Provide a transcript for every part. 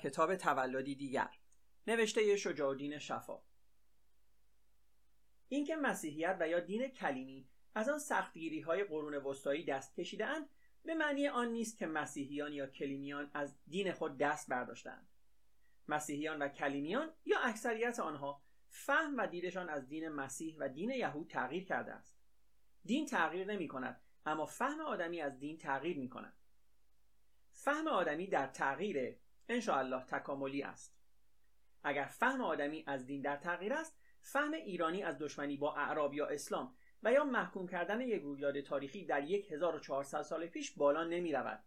کتاب تولدی دیگر. نوشته شجاع الدین شفا. اینکه مسیحیت و یا دین کلیمی از آن سختگیری های قرون وسطایی دست کشیدهاند به معنی آن نیست که مسیحیان یا کلیمیان از دین خود دست برداشتند مسیحیان و کلیمیان یا اکثریت آنها فهم و دیدشان از دین مسیح و دین یهود تغییر کرده است. دین تغییر نمی کند اما فهم آدمی از دین تغییر می کند فهم آدمی در تغییر الله تکاملی است اگر فهم آدمی از دین در تغییر است فهم ایرانی از دشمنی با اعراب یا اسلام و یا محکوم کردن یک رویداد تاریخی در 1400 سال پیش بالا نمی رود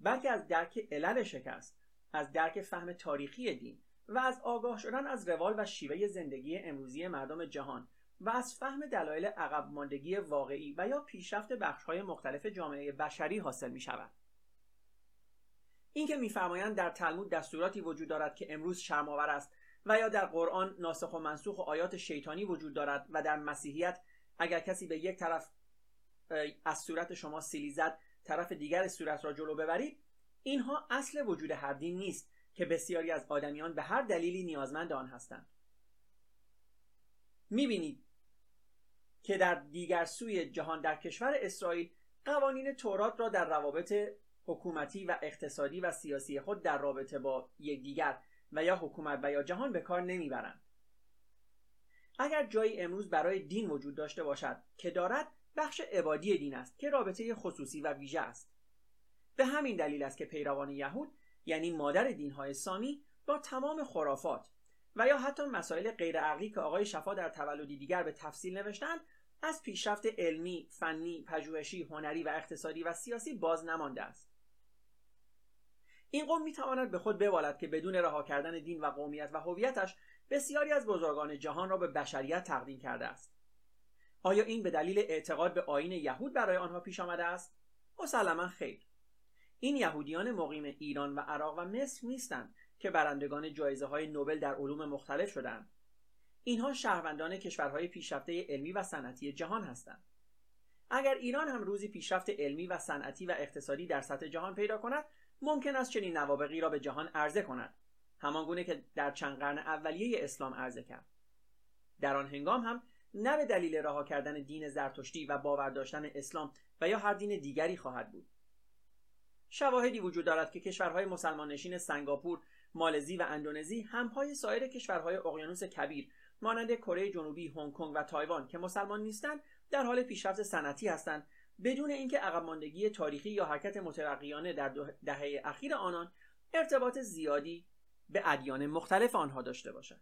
بلکه از درک علل شکست از درک فهم تاریخی دین و از آگاه شدن از روال و شیوه زندگی امروزی مردم جهان و از فهم دلایل عقب ماندگی واقعی و یا پیشرفت بخش‌های مختلف جامعه بشری حاصل می شود. اینکه میفرمایند در تلمود دستوراتی وجود دارد که امروز شرمآور است و یا در قرآن ناسخ و منسوخ و آیات شیطانی وجود دارد و در مسیحیت اگر کسی به یک طرف از صورت شما سیلی زد طرف دیگر صورت را جلو ببرید اینها اصل وجود هر دین نیست که بسیاری از آدمیان به هر دلیلی نیازمند آن هستند. می‌بینید که در دیگر سوی جهان در کشور اسرائیل قوانین تورات را در روابط حکومتی و اقتصادی و سیاسی خود در رابطه با یکدیگر و یا حکومت و یا جهان به کار نمی‌برند اگر جایی امروز برای دین وجود داشته باشد که دارد بخش عبادی دین است که رابطه خصوصی و ویژه است به همین دلیل است که پیروان یهود یعنی مادر دینهای سامی با تمام خرافات و یا حتی مسائل غیرعقلی که آقای شفا در تولدی دیگر به تفصیل نوشتند از پیشرفت علمی، فنی، پژوهشی، هنری و اقتصادی و سیاسی باز نمانده است. این قوم می‌تواند به خود ببالد که بدون رها کردن دین و قومیت و هویتش بسیاری از بزرگان جهان را به بشریت تقدیم کرده است. آیا این به دلیل اعتقاد به آین یهود برای آنها پیش آمده است؟ مسلما خیر. این یهودیان مقیم ایران و عراق و مصر نیستند که برندگان جایزه های نوبل در علوم مختلف شدند اینها شهروندان کشورهای پیشرفته علمی و صنعتی جهان هستند اگر ایران هم روزی پیشرفت علمی و صنعتی و اقتصادی در سطح جهان پیدا کند ممکن است چنین نوابقی را به جهان عرضه کند. همانگونه که در چند قرن اولیه اسلام عرضه کرد. در آن هنگام هم نه به دلیل رها کردن دین زرتشتی و باور داشتن اسلام و یا هر دین دیگری خواهد بود. شواهدی وجود دارد که کشورهای مسلمان نشین سنگاپور، مالزی و اندونزی همپای سایر کشورهای اقیانوس کبیر مانند کره جنوبی، هنگ کنگ و تایوان که مسلمان نیستند در حال پیشرفت صنعتی هستند بدون اینکه عقب ماندگی تاریخی یا حرکت مترقیانه در دهه اخیر آنان ارتباط زیادی به ادیان مختلف آنها داشته باشد.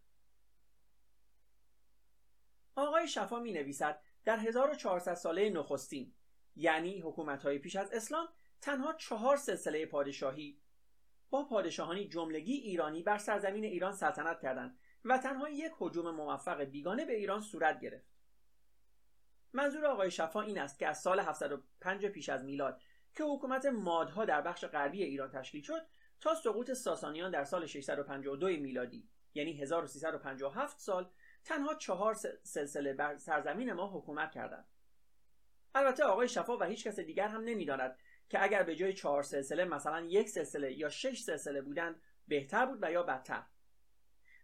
آقای شفا می نویسد در 1400 ساله نخستین یعنی حکومت‌های پیش از اسلام تنها چهار سلسله پادشاهی با پادشاهانی جملگی ایرانی بر سرزمین ایران سلطنت کردند و تنها یک حجوم موفق بیگانه به ایران صورت گرفت منظور آقای شفا این است که از سال 705 پیش از میلاد که حکومت مادها در بخش غربی ایران تشکیل شد تا سقوط ساسانیان در سال 652 میلادی یعنی 1357 سال تنها چهار سلسله بر سرزمین ما حکومت کردند. البته آقای شفا و هیچ کس دیگر هم نمی‌داند که اگر به جای چهار سلسله مثلا یک سلسله یا شش سلسله بودند بهتر بود و یا بدتر.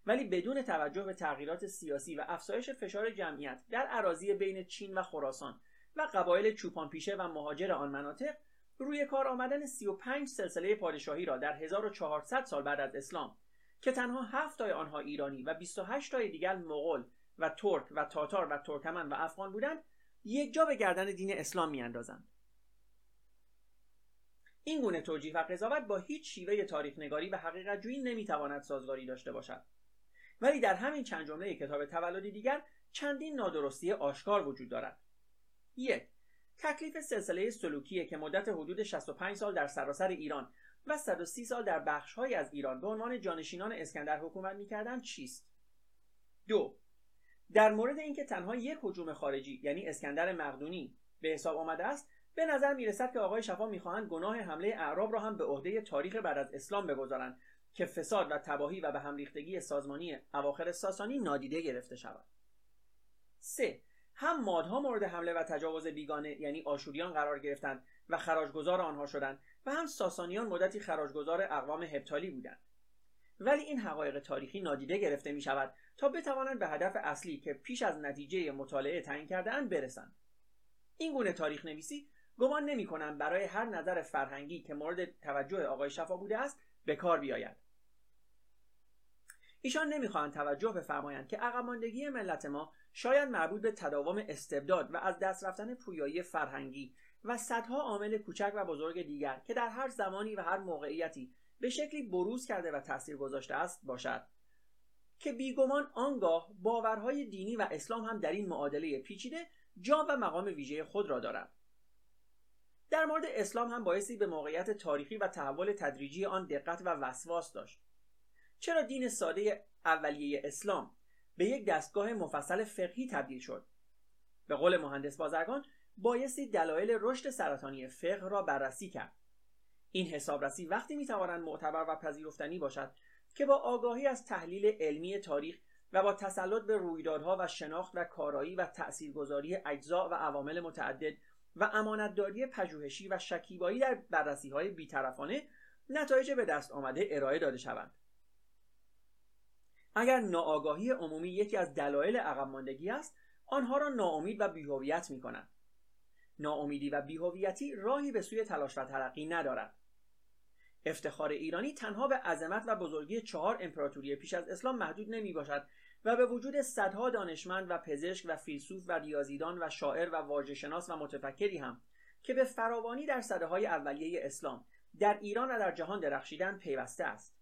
ولی بدون توجه به تغییرات سیاسی و افزایش فشار جمعیت در عراضی بین چین و خراسان و قبایل چوپان پیشه و مهاجر آن مناطق روی کار آمدن 35 سلسله پادشاهی را در 1400 سال بعد از اسلام که تنها 7 تای آنها ایرانی و 28 تای دیگر مغول و ترک و تاتار و ترکمن و افغان بودند یک جا به گردن دین اسلام میاندازند. این گونه توجیه و قضاوت با هیچ شیوه تاریخ نگاری و حقیقت جویی نمی‌تواند سازگاری داشته باشد. ولی در همین چند جمله کتاب تولدی دیگر چندین نادرستی آشکار وجود دارد. یک تکلیف سلسله سلوکیه که مدت حدود 65 سال در سراسر ایران و 130 سال در بخشهایی از ایران به عنوان جانشینان اسکندر حکومت می‌کردند چیست؟ دو در مورد اینکه تنها یک هجوم خارجی یعنی اسکندر مقدونی به حساب آمده است به نظر می‌رسد که آقای شفا می‌خواهند گناه حمله اعراب را هم به عهده تاریخ بعد از اسلام بگذارند. که فساد و تباهی و به هم ریختگی سازمانی اواخر ساسانی نادیده گرفته شود. 3. هم مادها مورد حمله و تجاوز بیگانه یعنی آشوریان قرار گرفتند و خراجگذار آنها شدند و هم ساسانیان مدتی خراجگذار اقوام هپتالی بودند. ولی این حقایق تاریخی نادیده گرفته می شود تا بتوانند به هدف اصلی که پیش از نتیجه مطالعه تعیین کرده برسند. این گونه تاریخ نویسی گمان نمی کنم برای هر نظر فرهنگی که مورد توجه آقای شفا بوده است به کار بیاید. ایشان نمی‌خواهند توجه بفرمایند که عقب ماندگی ملت ما شاید مربوط به تداوم استبداد و از دست رفتن پویایی فرهنگی و صدها عامل کوچک و بزرگ دیگر که در هر زمانی و هر موقعیتی به شکلی بروز کرده و تاثیر گذاشته است باشد. که بیگمان آنگاه باورهای دینی و اسلام هم در این معادله پیچیده جا و مقام ویژه خود را دارد در مورد اسلام هم بایستی به موقعیت تاریخی و تحول تدریجی آن دقت و وسواس داشت. چرا دین ساده اولیه اسلام به یک دستگاه مفصل فقهی تبدیل شد؟ به قول مهندس بازرگان بایستی دلایل رشد سرطانی فقه را بررسی کرد. این حسابرسی وقتی می‌توانند معتبر و پذیرفتنی باشد که با آگاهی از تحلیل علمی تاریخ و با تسلط به رویدادها و شناخت و کارایی و تاثیرگذاری اجزا و عوامل متعدد و امانتداری پژوهشی و شکیبایی در بررسی های بیطرفانه نتایج به دست آمده ارائه داده شوند. اگر ناآگاهی عمومی یکی از دلایل عقب ماندگی است آنها را ناامید و بیهویت می کنند ناامیدی و بیهویتی راهی به سوی تلاش و ترقی ندارد. افتخار ایرانی تنها به عظمت و بزرگی چهار امپراتوری پیش از اسلام محدود نمی باشد و به وجود صدها دانشمند و پزشک و فیلسوف و ریاضیدان و شاعر و واژه‌شناس و متفکری هم که به فراوانی در صده های اولیه اسلام در ایران و در جهان درخشیدن پیوسته است.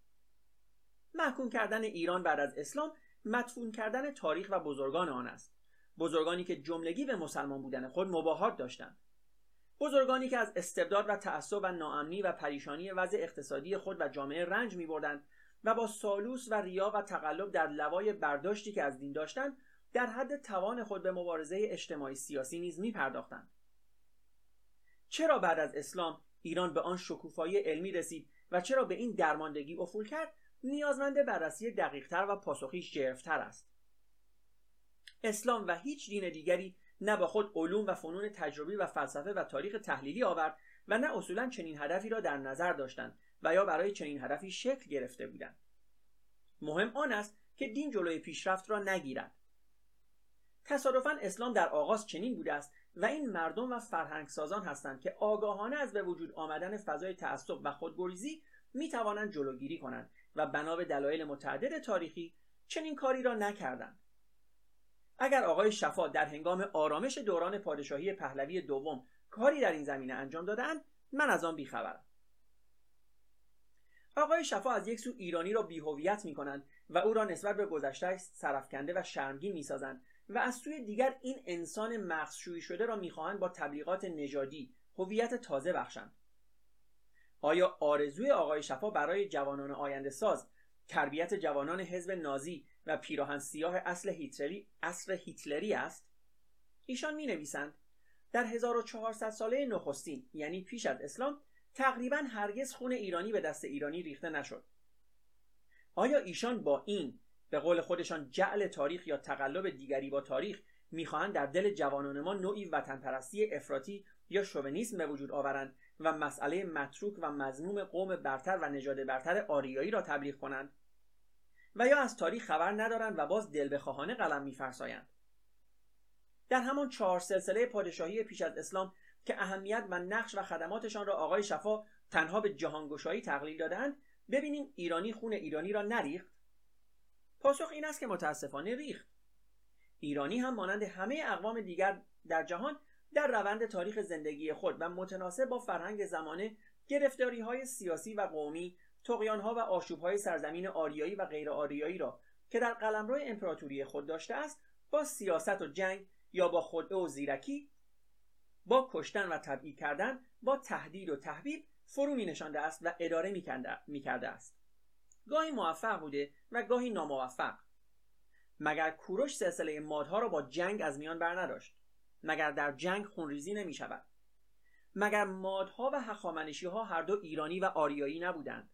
محکوم کردن ایران بعد از اسلام مدفون کردن تاریخ و بزرگان آن است. بزرگانی که جملگی به مسلمان بودن خود مباهات داشتند. بزرگانی که از استبداد و تعصب و ناامنی و پریشانی وضع اقتصادی خود و جامعه رنج میبردند و با سالوس و ریا و تقلب در لوای برداشتی که از دین داشتند در حد توان خود به مبارزه اجتماعی سیاسی نیز میپرداختند. چرا بعد از اسلام ایران به آن شکوفایی علمی رسید و چرا به این درماندگی افول کرد؟ نیازمند بررسی دقیقتر و پاسخیش جرفتر است. اسلام و هیچ دین دیگری نه با خود علوم و فنون تجربی و فلسفه و تاریخ تحلیلی آورد و نه اصولا چنین هدفی را در نظر داشتند و یا برای چنین هدفی شکل گرفته بودند. مهم آن است که دین جلوی پیشرفت را نگیرد. تصادفا اسلام در آغاز چنین بوده است و این مردم و فرهنگ سازان هستند که آگاهانه از به وجود آمدن فضای تعصب و خودگریزی می توانند جلوگیری کنند و بنا به دلایل متعدد تاریخی چنین کاری را نکردند. اگر آقای شفا در هنگام آرامش دوران پادشاهی پهلوی دوم کاری در این زمینه انجام دادن من از آن بیخبرم. آقای شفا از یک سو ایرانی را بیهویت می کنند و او را نسبت به گذشته سرفکنده و شرمگین می سازند و از سوی دیگر این انسان مغزشویی شده را می‌خواهند با تبلیغات نژادی هویت تازه بخشند. آیا آرزوی آقای شفا برای جوانان آینده ساز تربیت جوانان حزب نازی و پیراهن سیاه اصل هیتلری اصر هیتلری است؟ ایشان می نویسند در 1400 ساله نخستین یعنی پیش از اسلام تقریبا هرگز خون ایرانی به دست ایرانی ریخته نشد. آیا ایشان با این به قول خودشان جعل تاریخ یا تقلب دیگری با تاریخ می‌خواهند در دل جوانان ما نوعی وطن پرستی افراطی یا شوونیسم به وجود آورند؟ و مسئله متروک و مزموم قوم برتر و نژاد برتر آریایی را تبلیغ کنند و یا از تاریخ خبر ندارند و باز دل بخواهانه قلم میفرسایند. در همان چهار سلسله پادشاهی پیش از اسلام که اهمیت و نقش و خدماتشان را آقای شفا تنها به جهانگشایی تقلیل دادند ببینیم ایرانی خون ایرانی را نریخت؟ پاسخ این است که متاسفانه ریخت. ایرانی هم مانند همه اقوام دیگر در جهان در روند تاریخ زندگی خود و متناسب با فرهنگ زمانه گرفتاری های سیاسی و قومی ها و آشوب های سرزمین آریایی و غیر آریایی را که در قلمرو امپراتوری خود داشته است با سیاست و جنگ یا با خدعه و زیرکی با کشتن و تبعید کردن با تهدید و تحبیب فرو می نشانده است و اداره می کرده است. گاهی موفق بوده و گاهی ناموفق. مگر کوروش سلسله مادها را با جنگ از میان بر نداشت؟ مگر در جنگ خونریزی نمی شود مگر مادها و هخامنشی ها هر دو ایرانی و آریایی نبودند.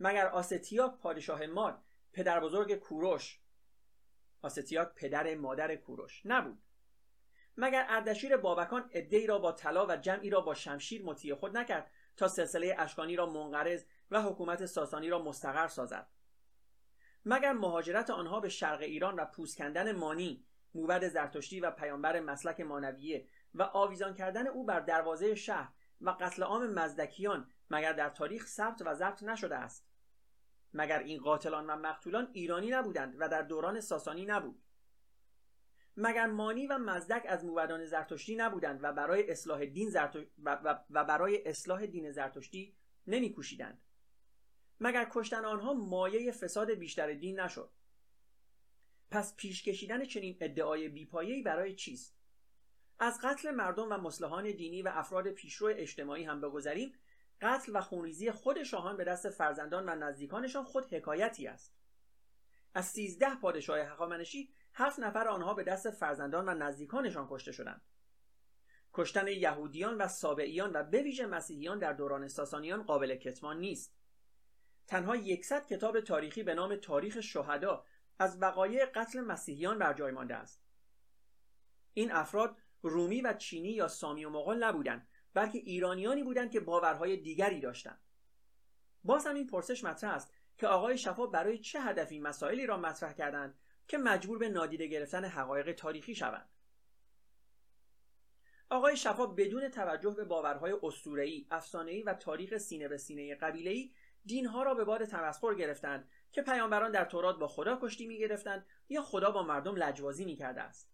مگر آستیاک پادشاه ماد پدر بزرگ کوروش آستیاک پدر مادر کوروش نبود. مگر اردشیر بابکان عدهای را با طلا و جمعی را با شمشیر مطیع خود نکرد تا سلسله اشکانی را منقرض و حکومت ساسانی را مستقر سازد. مگر مهاجرت آنها به شرق ایران و پوست کندن مانی موبد زرتشتی و پیامبر مسلک مانویه و آویزان کردن او بر دروازه شهر و قتل عام مزدکیان مگر در تاریخ ثبت و ضبط نشده است؟ مگر این قاتلان و مقتولان ایرانی نبودند و در دوران ساسانی نبود؟ مگر مانی و مزدک از موبدان زرتشتی نبودند و برای اصلاح دین و, و برای اصلاح دین زرتشتی نمیکوشیدند؟ مگر کشتن آنها مایه فساد بیشتر دین نشد؟ پس پیش کشیدن چنین ادعای بیپایه‌ای برای چیست؟ از قتل مردم و مسلحان دینی و افراد پیشرو اجتماعی هم بگذریم قتل و خونریزی خود شاهان به دست فرزندان و نزدیکانشان خود حکایتی است. از سیزده پادشاه هخامنشی هفت نفر آنها به دست فرزندان و نزدیکانشان کشته شدند. کشتن یهودیان و سابعیان و به ویژه مسیحیان در دوران ساسانیان قابل کتمان نیست. تنها یکصد کتاب تاریخی به نام تاریخ شهدا از وقایع قتل مسیحیان بر جای مانده است. این افراد رومی و چینی یا سامی و مغول نبودند بلکه ایرانیانی بودند که باورهای دیگری داشتند. باز هم این پرسش مطرح است که آقای شفا برای چه هدفی مسائلی را مطرح کردند که مجبور به نادیده گرفتن حقایق تاریخی شوند؟ آقای شفا بدون توجه به باورهای اسطوره‌ای، افسانه‌ای و تاریخ سینه به سینه قبیله‌ای دینها را به باد تمسخر گرفتند که پیامبران در تورات با خدا کشتی می‌گرفتند یا خدا با مردم لجوازی می‌کرده است.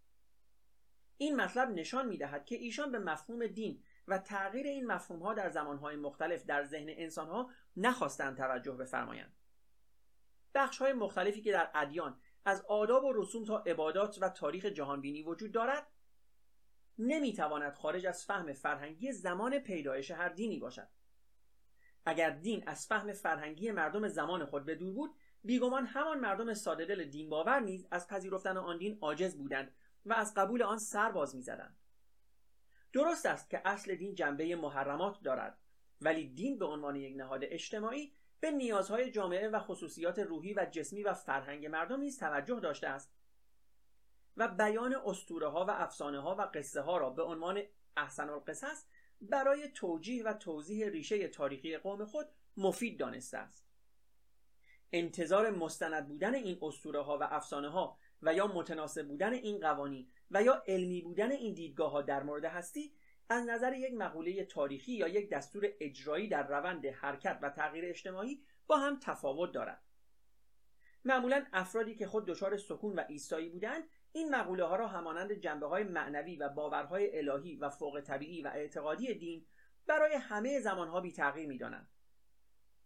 این مطلب نشان می‌دهد که ایشان به مفهوم دین و تغییر این مفهومها در زمانهای مختلف در ذهن انسانها نخواستند توجه بفرمایند. بخشهای مختلفی که در ادیان از آداب و رسوم تا عبادات و تاریخ جهانبینی وجود دارد نمی‌تواند خارج از فهم فرهنگی زمان پیدایش هر دینی باشد. اگر دین از فهم فرهنگی مردم زمان خود به دور بود بیگمان همان مردم ساده دل دین باور نیز از پذیرفتن آن دین عاجز بودند و از قبول آن سر باز می‌زدند. درست است که اصل دین جنبه محرمات دارد ولی دین به عنوان یک نهاد اجتماعی به نیازهای جامعه و خصوصیات روحی و جسمی و فرهنگ مردم نیز توجه داشته است و بیان اسطوره ها و افسانه ها و قصه ها را به عنوان احسن القصص برای توجیه و توضیح ریشه تاریخی قوم خود مفید دانسته است. انتظار مستند بودن این اسطوره ها و افسانه ها و یا متناسب بودن این قوانین و یا علمی بودن این دیدگاه ها در مورد هستی از نظر یک مقوله تاریخی یا یک دستور اجرایی در روند حرکت و تغییر اجتماعی با هم تفاوت دارد معمولا افرادی که خود دچار سکون و ایستایی بودند این مقوله ها را همانند جنبه های معنوی و باورهای الهی و فوق طبیعی و اعتقادی دین برای همه زمانها بی تغییر می دانند.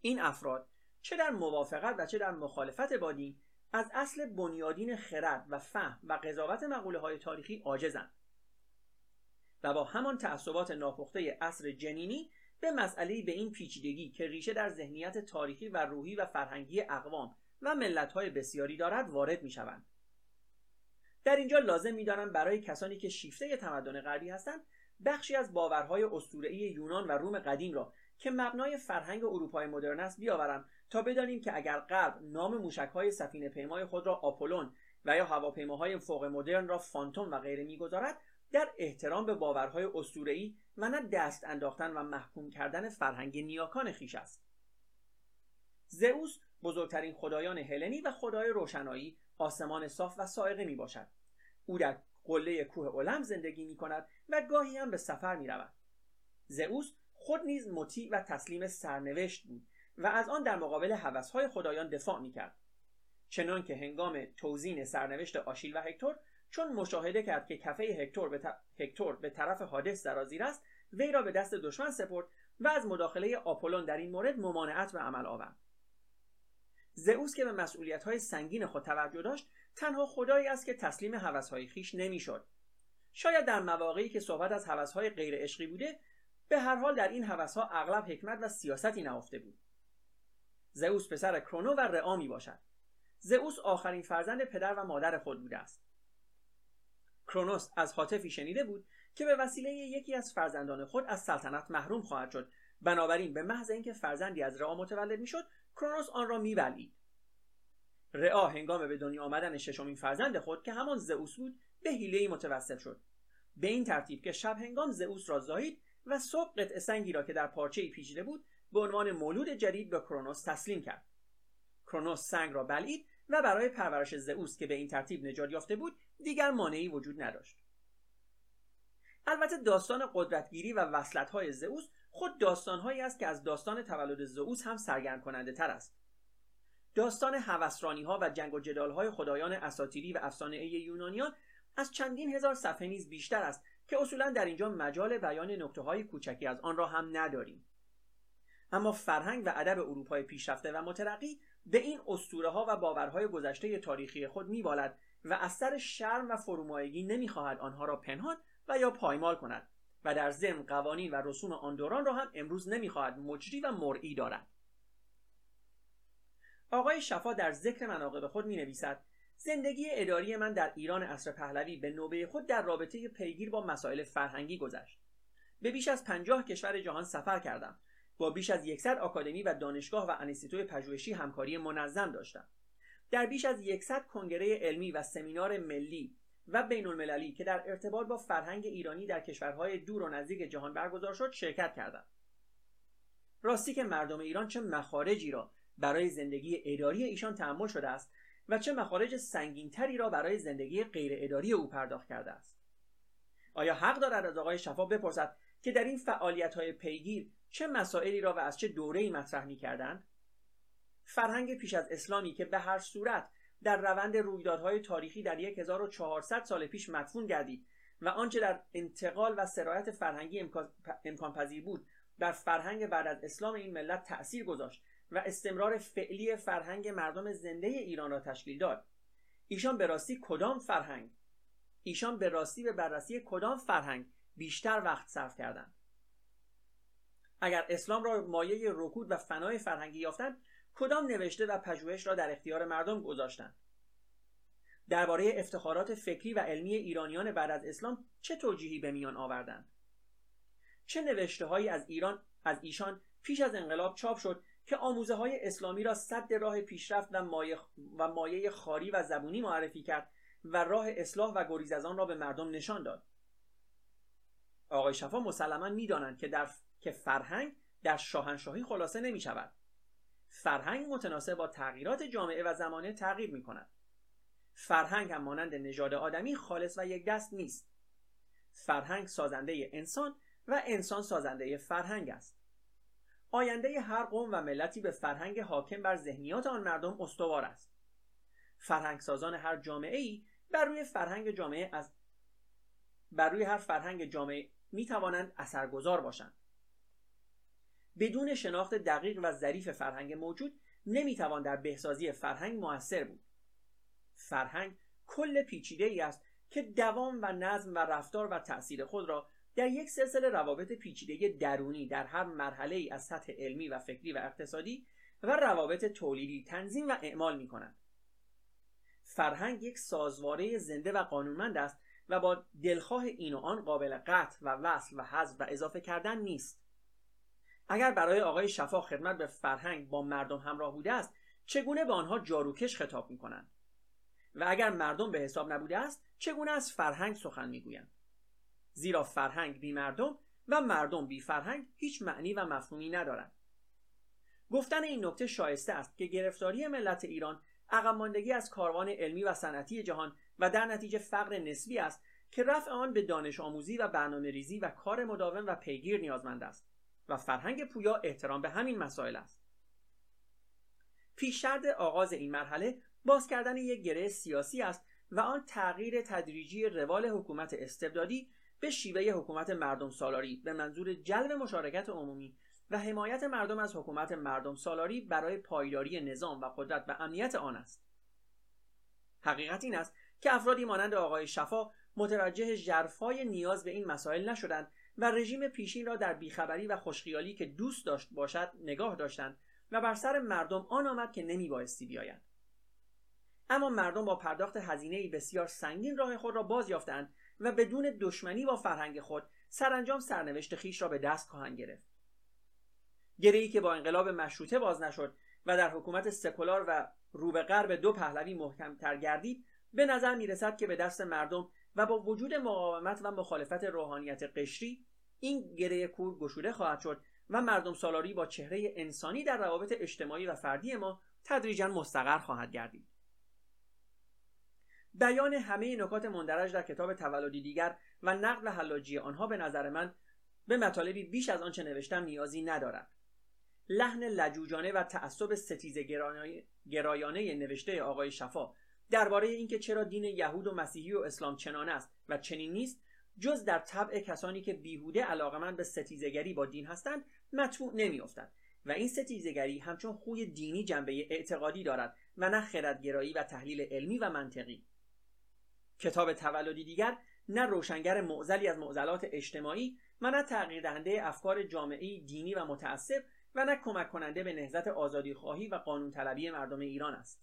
این افراد چه در موافقت و چه در مخالفت با دین از اصل بنیادین خرد و فهم و قضاوت مقوله های تاریخی عاجزند و با همان تعصبات ناپخته اصر جنینی به مسئله به این پیچیدگی که ریشه در ذهنیت تاریخی و روحی و فرهنگی اقوام و ملتهای بسیاری دارد وارد می شوند. در اینجا لازم می‌دانم برای کسانی که شیفته تمدن غربی هستند بخشی از باورهای اسطوره‌ای یونان و روم قدیم را که مبنای فرهنگ اروپای مدرن است بیاورم تا بدانیم که اگر غرب نام موشکهای سفینه پیمای خود را آپولون و یا هواپیماهای فوق مدرن را فانتوم و غیره می‌گذارد در احترام به باورهای اسطوره‌ای و نه دست انداختن و محکوم کردن فرهنگ نیاکان خیش است. زئوس بزرگترین خدایان هلنی و خدای روشنایی آسمان صاف و سائقه می باشد او در قله کوه اولم زندگی می کند و گاهی هم به سفر می رود زئوس خود نیز مطیع و تسلیم سرنوشت بود. و از آن در مقابل هوسهای خدایان دفاع می کرد چنان که هنگام توزین سرنوشت آشیل و هکتور چون مشاهده کرد که کفه هکتور به, هکتور به طرف حادث سرازیر است وی را به دست دشمن سپرد و از مداخله آپولون در این مورد ممانعت به عمل آورد. زئوس که به مسئولیت های سنگین خود توجه داشت تنها خدایی است که تسلیم هوسهای خیش نمی‌شد. شاید در مواقعی که صحبت از هوسهای غیر عشقی بوده به هر حال در این هوسها اغلب حکمت و سیاستی نهفته بود. زئوس پسر کرونو و رعا می باشد زئوس آخرین فرزند پدر و مادر خود بوده است. کرونوس از حاطفی شنیده بود که به وسیله یکی از فرزندان خود از سلطنت محروم خواهد شد. بنابراین به محض اینکه فرزندی از رعا متولد می‌شد کرونوس آن را میبلید رعا هنگام به دنیا آمدن ششمین فرزند خود که همان زئوس بود به حیله متوسل شد. به این ترتیب که شب هنگام زئوس را زایید و صبح قطع سنگی را که در پارچه پیچیده بود به عنوان مولود جدید به کرونوس تسلیم کرد. کرونوس سنگ را بلعید و برای پرورش زئوس که به این ترتیب نجات یافته بود دیگر مانعی وجود نداشت. البته داستان قدرتگیری و وصلت‌های زئوس خود داستانهایی است که از داستان تولد زئوس هم سرگرم کننده تر است. داستان هوسرانی ها و جنگ و جدال های خدایان اساطیری و افسانه یونانیان از چندین هزار صفحه نیز بیشتر است که اصولا در اینجا مجال بیان نکته های کوچکی از آن را هم نداریم. اما فرهنگ و ادب اروپای پیشرفته و مترقی به این اسطوره ها و باورهای گذشته تاریخی خود میبالد و از سر شرم و فرومایگی نمی‌خواهد آنها را پنهان و یا پایمال کند و در ضمن قوانین و رسوم آن دوران را هم امروز نمی‌خواهد مجری و مرئی دارد. آقای شفا در ذکر مناقب خود می نویسد زندگی اداری من در ایران عصر پهلوی به نوبه خود در رابطه پیگیر با مسائل فرهنگی گذشت. به بیش از پنجاه کشور جهان سفر کردم با بیش از یکصد آکادمی و دانشگاه و انستیتوی پژوهشی همکاری منظم داشتم. در بیش از یکصد کنگره علمی و سمینار ملی و بین المللی که در ارتباط با فرهنگ ایرانی در کشورهای دور و نزدیک جهان برگزار شد شرکت کردم. راستی که مردم ایران چه مخارجی را برای زندگی اداری ایشان تحمل شده است و چه مخارج سنگینتری را برای زندگی غیر اداری او پرداخت کرده است. آیا حق دارد از آقای شفا بپرسد که در این فعالیت های پیگیر چه مسائلی را و از چه دوره‌ای مطرح می کردند؟ فرهنگ پیش از اسلامی که به هر صورت در روند رویدادهای تاریخی در 1400 سال پیش مدفون گردید و آنچه در انتقال و سرایت فرهنگی امکان پذیر بود در فرهنگ بعد از اسلام این ملت تأثیر گذاشت و استمرار فعلی فرهنگ مردم زنده ایران را تشکیل داد. ایشان به راستی کدام فرهنگ؟ ایشان به راستی به بررسی کدام فرهنگ بیشتر وقت صرف کردند؟ اگر اسلام را مایه رکود و فنای فرهنگی یافتند کدام نوشته و پژوهش را در اختیار مردم گذاشتند؟ درباره افتخارات فکری و علمی ایرانیان بعد از اسلام چه توجیهی به میان آوردند؟ چه نوشته هایی از ایران از ایشان پیش از انقلاب چاپ شد که آموزه های اسلامی را صد راه پیشرفت و مایه, و مایه خاری و زبونی معرفی کرد و راه اصلاح و گریز از آن را به مردم نشان داد؟ آقای شفا مسلما می‌دانند که در که فرهنگ در شاهنشاهی خلاصه نمی شود فرهنگ متناسب با تغییرات جامعه و زمانه تغییر می کند فرهنگ هم مانند نژاد آدمی خالص و یک دست نیست. فرهنگ سازنده انسان و انسان سازنده فرهنگ است. آینده هر قوم و ملتی به فرهنگ حاکم بر ذهنیات آن مردم استوار است. فرهنگ سازان هر جامعه ای بر روی فرهنگ جامعه از بر روی هر فرهنگ جامعه می توانند اثرگذار باشند. بدون شناخت دقیق و ظریف فرهنگ موجود نمی‌توان در بهسازی فرهنگ موثر بود فرهنگ کل پیچیده ای است که دوام و نظم و رفتار و تأثیر خود را در یک سلسله روابط پیچیده درونی در هر مرحله ای از سطح علمی و فکری و اقتصادی و روابط تولیدی تنظیم و اعمال می کند. فرهنگ یک سازواره زنده و قانونمند است و با دلخواه این و آن قابل قطع و وصل و حذف و اضافه کردن نیست. اگر برای آقای شفا خدمت به فرهنگ با مردم همراه بوده است چگونه به آنها جاروکش خطاب می کنند؟ و اگر مردم به حساب نبوده است چگونه از فرهنگ سخن می‌گویند؟ زیرا فرهنگ بی مردم و مردم بی فرهنگ هیچ معنی و مفهومی ندارند. گفتن این نکته شایسته است که گرفتاری ملت ایران عقب ماندگی از کاروان علمی و صنعتی جهان و در نتیجه فقر نسبی است که رفع آن به دانش آموزی و برنامه ریزی و کار مداوم و پیگیر نیازمند است. و فرهنگ پویا احترام به همین مسائل است. پیشرد آغاز این مرحله باز کردن یک گره سیاسی است و آن تغییر تدریجی روال حکومت استبدادی به شیوه حکومت مردم سالاری به منظور جلب مشارکت عمومی و حمایت مردم از حکومت مردم سالاری برای پایداری نظام و قدرت و امنیت آن است. حقیقت این است که افرادی مانند آقای شفا متوجه ژرفای نیاز به این مسائل نشدند و رژیم پیشین را در بیخبری و خوشخیالی که دوست داشت باشد نگاه داشتند و بر سر مردم آن آمد که نمی بایستی بیاید اما مردم با پرداخت هزینه بسیار سنگین راه خود را باز یافتند و بدون دشمنی با فرهنگ خود سرانجام سرنوشت خیش را به دست خواهند گرفت. گرهی که با انقلاب مشروطه باز نشد و در حکومت سکولار و رو به غرب دو پهلوی محکمتر گردید به نظر می رسد که به دست مردم و با وجود مقاومت و مخالفت روحانیت قشری این گره کور گشوده خواهد شد و مردم سالاری با چهره انسانی در روابط اجتماعی و فردی ما تدریجا مستقر خواهد گردید. بیان همه نکات مندرج در کتاب تولدی دیگر و نقل حلاجی آنها به نظر من به مطالبی بیش از آنچه نوشتم نیازی ندارد. لحن لجوجانه و تعصب ستیز گرایانه نوشته آقای شفا درباره اینکه چرا دین یهود و مسیحی و اسلام چنان است و چنین نیست جز در طبع کسانی که بیهوده علاقمند به ستیزگری با دین هستند مطبوع نمیافتد. و این ستیزگری همچون خوی دینی جنبه اعتقادی دارد و نه خردگرایی و تحلیل علمی و منطقی. کتاب تولدی دیگر نه روشنگر معزلی از معضلات اجتماعی و نه تغییر دهنده افکار جامعی دینی و متعصب و نه کمک کننده به نهضت آزادی خواهی و قانون طلبی مردم ایران است.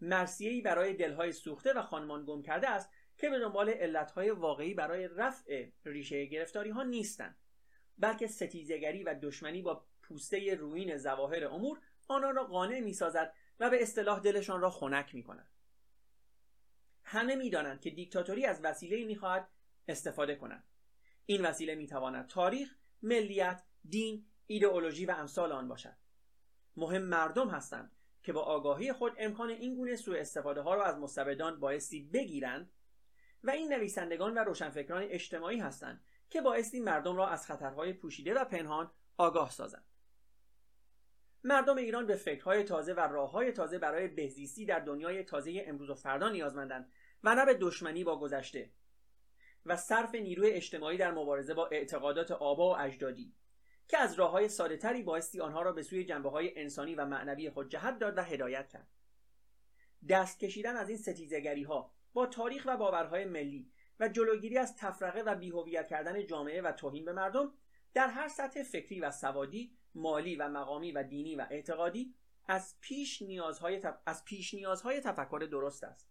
مرسیه‌ای برای دلهای سوخته و خانمان گم کرده است که به دنبال علتهای واقعی برای رفع ریشه گرفتاری ها نیستند بلکه ستیزگری و دشمنی با پوسته روین زواهر امور آنان را قانع می‌سازد و به اصطلاح دلشان را خنک می کند. همه می‌دانند که دیکتاتوری از وسیله می‌خواهد استفاده کند این وسیله می‌تواند تاریخ ملیت دین ایدئولوژی و امثال آن باشد مهم مردم هستند که با آگاهی خود امکان این گونه سوء استفاده ها را از مستبدان بایستی بگیرند و این نویسندگان و روشنفکران اجتماعی هستند که بایستی مردم را از خطرهای پوشیده و پنهان آگاه سازند. مردم ایران به فکرهای تازه و راههای تازه برای بهزیستی در دنیای تازه امروز و فردا نیازمندند و نه به دشمنی با گذشته و صرف نیروی اجتماعی در مبارزه با اعتقادات آبا و اجدادی که از راه های ساده تری بایستی آنها را به سوی جنبه های انسانی و معنوی خود جهت داد و هدایت کرد. دست کشیدن از این ستیزگری ها با تاریخ و باورهای ملی و جلوگیری از تفرقه و بیهویت کردن جامعه و توهین به مردم در هر سطح فکری و سوادی مالی و مقامی و دینی و اعتقادی از پیش نیازهای, از پیش نیازهای تفکر درست است.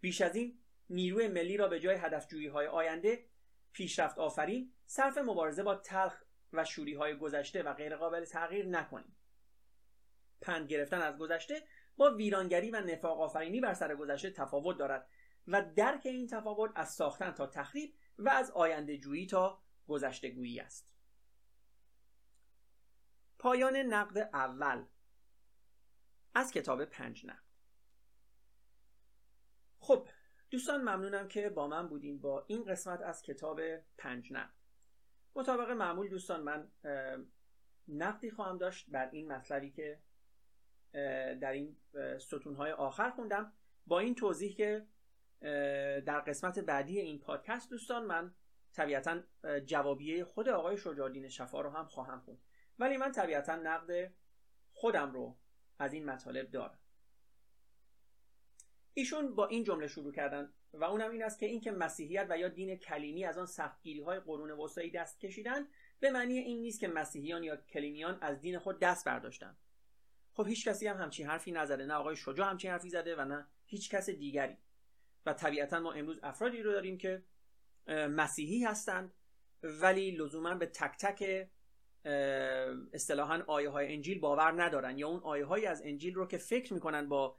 بیش از این نیروی ملی را به جای هدفجویی های آینده پیشرفت آفرین صرف مبارزه با تلخ و شوری های گذشته و غیرقابل تغییر نکنیم. پند گرفتن از گذشته با ویرانگری و نفاق آفرینی بر سر گذشته تفاوت دارد و درک این تفاوت از ساختن تا تخریب و از آینده جویی تا گذشته گویی است. پایان نقد اول. از کتاب پنج نقد. خب دوستان ممنونم که با من بودین با این قسمت از کتاب پنج نقد. مطابق معمول دوستان من نقدی خواهم داشت بر این مطلبی که در این ستونهای آخر خوندم. با این توضیح که در قسمت بعدی این پادکست دوستان من طبیعتا جوابیه خود آقای شجاعالدین شفا رو هم خواهم خوند. ولی من طبیعتا نقد خودم رو از این مطالب دارم. ایشون با این جمله شروع کردن و اونم این است که اینکه مسیحیت و یا دین کلینی از آن سختگیری های قرون وسطایی دست کشیدن به معنی این نیست که مسیحیان یا کلینیان از دین خود دست برداشتن. خب هیچ کسی هم همچین حرفی نزده نه آقای شجاع همچین حرفی زده و نه هیچ کس دیگری. و طبیعتا ما امروز افرادی رو داریم که مسیحی هستند ولی لزوما به تک تک اصطلاحا آیه های انجیل باور ندارن. یا اون آیه های از انجیل رو که فکر می‌کنن با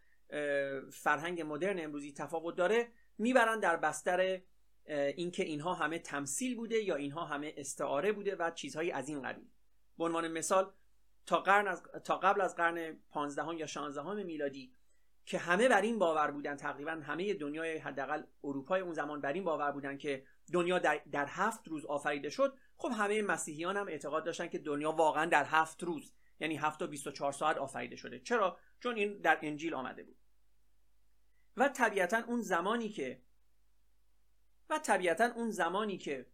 فرهنگ مدرن امروزی تفاوت داره می‌برن در بستر اینکه اینها همه تمثیل بوده یا اینها همه استعاره بوده و چیزهایی از این قبیل. به عنوان مثال تا, قرن از، تا قبل از قرن 15 یا 16 میلادی که همه بر این باور بودن تقریبا همه دنیای حداقل اروپای اون زمان بر این باور بودن که دنیا در, در هفت روز آفریده شد خب همه مسیحیان هم اعتقاد داشتن که دنیا واقعا در هفت روز یعنی هفت و 24 ساعت آفریده شده. چرا؟ چون این در انجیل آمده بود. و طبیعتا اون زمانی که و طبیعتا اون زمانی که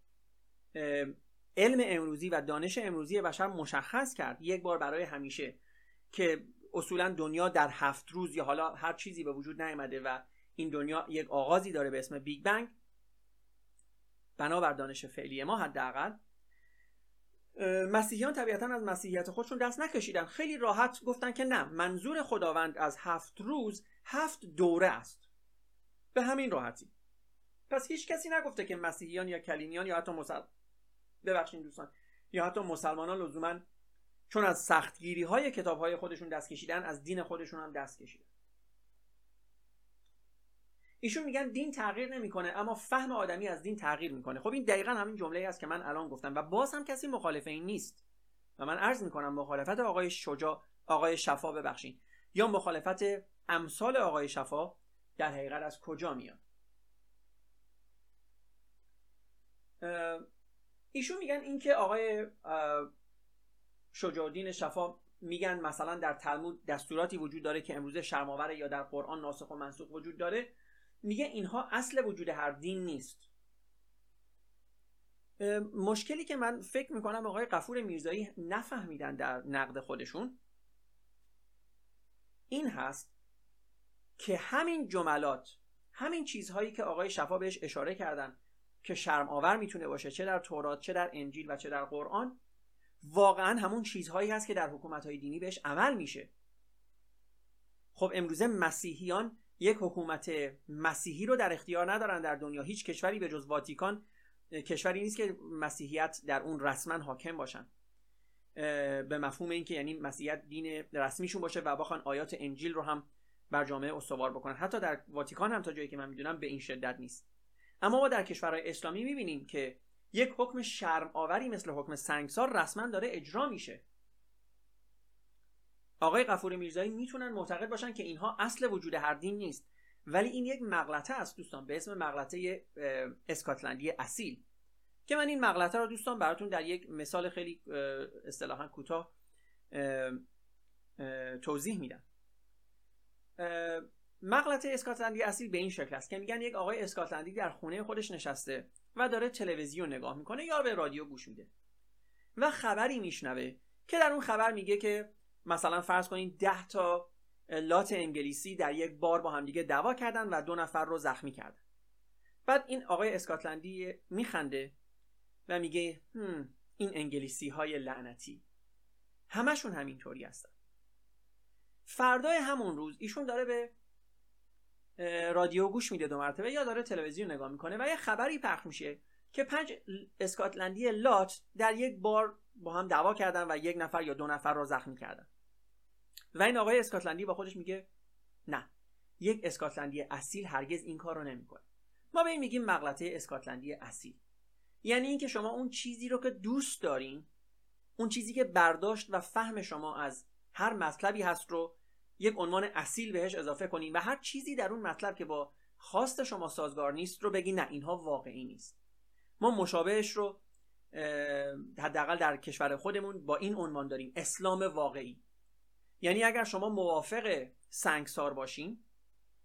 علم امروزی و دانش امروزی بشر مشخص کرد یک بار برای همیشه که اصولا دنیا در هفت روز یا حالا هر چیزی به وجود نیامده و این دنیا یک آغازی داره به اسم بیگ بنگ بنابر دانش فعلی ما حداقل مسیحیان طبیعتا از مسیحیت خودشون دست نکشیدن خیلی راحت گفتن که نه منظور خداوند از هفت روز هفت دوره است به همین راحتی پس هیچ کسی نگفته که مسیحیان یا کلینیان یا حتی. ببخشید دوستان. یا حتی مسلمانان لزوما چون از سختگیری های کتاب های خودشون دست کشیدن از دین خودشون هم دست کشیدن. ایشون میگن دین تغییر نمی‌کنه اما فهم آدمی از دین تغییر می‌کنه. خب این دقیقا همین جمله است که من الان گفتم و باز هم کسی مخالف این نیست. و من عرض می‌کنم مخالفت آقای شجاع آقای شفا ببخشید یا مخالفت امثال آقای شفا در حقیقت از کجا میاد؟ ایشون میگن اینکه آقای شجاع شفا میگن مثلا در تلمود دستوراتی وجود داره که امروزه شرماوره یا در قرآن ناسخ و منسوخ وجود داره. میگه اینها اصل وجود هر دین نیست. مشکلی که من فکر می‌کنم آقای قفور میرزایی نفهمیدن در نقد خودشون این هست که همین جملات همین چیزهایی که آقای شفا بهش اشاره کردن که شرم آور می‌تونه باشه چه در تورات چه در انجیل و چه در قرآن. واقعا همون چیزهایی هست که در حکومت های دینی بهش عمل میشه. خب امروزه مسیحیان یک حکومت مسیحی رو در اختیار ندارن در دنیا. هیچ کشوری به جز واتیکان کشوری نیست که مسیحیت در اون رسما حاکم باشن. به مفهوم اینکه یعنی مسیحیت دین رسمیشون باشه و بخوان آیات انجیل رو هم بر جامعه استوار بکنن. حتی در واتیکان هم تا جایی که من می‌دونم به این شدت نیست. اما ما در کشورهای اسلامی می‌بینیم که یک حکم شرم آوری مثل حکم سنگسار رسما داره اجرا میشه. آقای قفور میرزایی می‌تونن معتقد باشن که اینها اصل وجود هر دین نیست. ولی این یک مغلطه است دوستان به اسم مغلطه اسکاتلندی اصیل. که من این مغلطه رو دوستان براتون در یک مثال خیلی اصطلاحا کوتاه توضیح میدم. مغلطه اسکاتلندی اصیل به این شکل است که میگن یک آقای اسکاتلندی در خونه خودش نشسته و داره تلویزیون نگاه می‌کنه یا به رادیو گوش میده. و خبری میشنوه که در اون خبر میگه که مثلا فرض کنید ده تا لات انگلیسی در یک بار با همدیگه دعوا کردن و دو نفر رو زخمی کردن. بعد این آقای اسکاتلندی میخنده و میگه این انگلیسی های لعنتی. همشون همینطوری هستن. فردای همون روز ایشون داره به رادیو گوش میده دو مرتبه یا داره تلویزیون نگاه می‌کنه و یه خبری پخش میشه که پنج اسکاتلندی لات در یک بار با هم دعوا کردن و یک نفر یا دو نفر رو زخمی کردن. و این آقای اسکاتلندی با خودش میگه نه یک اسکاتلندی اصیل هرگز این کار رو نمی‌کنه. ما به این میگیم مغلطه اسکاتلندی اصیل. یعنی اینکه شما اون چیزی رو که دوست دارین اون چیزی که برداشت و فهم شما از هر مطلبی هست رو یک عنوان اصیل بهش اضافه کنین و هر چیزی در اون مطلب که با خواست شما سازگار نیست رو بگی نه اینها واقعی نیست. ما مشابهش رو حداقل در کشور خودمون با این عنوان داریم اسلام واقعی. یعنی اگر شما موافق سنگسار باشین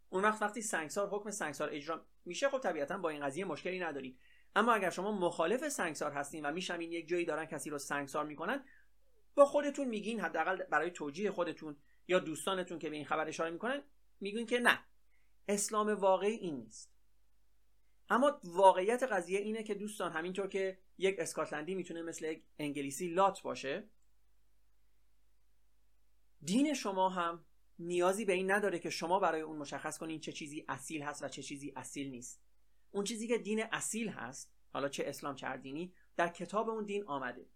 اون وقت وقتی سنگسار حکم سنگسار اجرا میشه خب طبیعتا با این قضیه مشکلی ندارین. اما اگر شما مخالف سنگسار هستین و میشنوین یک جایی دارن کسی رو سنگسار می‌کنن با خودتون میگین حداقل برای توجیه خودتون یا دوستانتون که به این خبر اشاره می‌کنن میگین که نه. اسلام واقعی این نیست. اما واقعیت قضیه اینه که دوستان همینطور که یک اسکاتلندی می‌تونه مثل یک انگلیسی لات باشه دین شما هم نیازی به این نداره که شما برای اون مشخص کنین چه چیزی اصیل هست و چه چیزی اصیل نیست. اون چیزی که دین اصیل هست حالا چه اسلام چه دینی در کتاب اون دین آمده.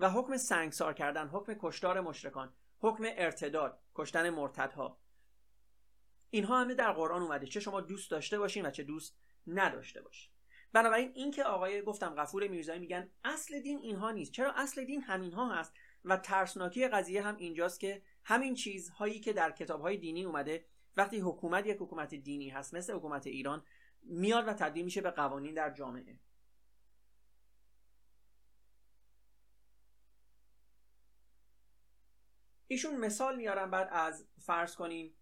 و حکم سنگسار کردن حکم کشتار مشرکان حکم ارتداد کشتن مرتدها. اینها همه در قرآن اومده. چه شما دوست داشته باشین و چه دوست نداشته باشین. بنابراین این که آقای گفتم غفور میرزایی میگن اصل دین اینها نیست. چرا اصل دین همینها هست و ترسناکی قضیه هم اینجاست که همین چیزهایی که در کتابهای دینی اومده وقتی حکومت یک حکومت دینی هست مثل حکومت ایران میاد و تبدیل میشه به قوانین در جامعه. ایشون مثال میارن بعد از فرض کنیم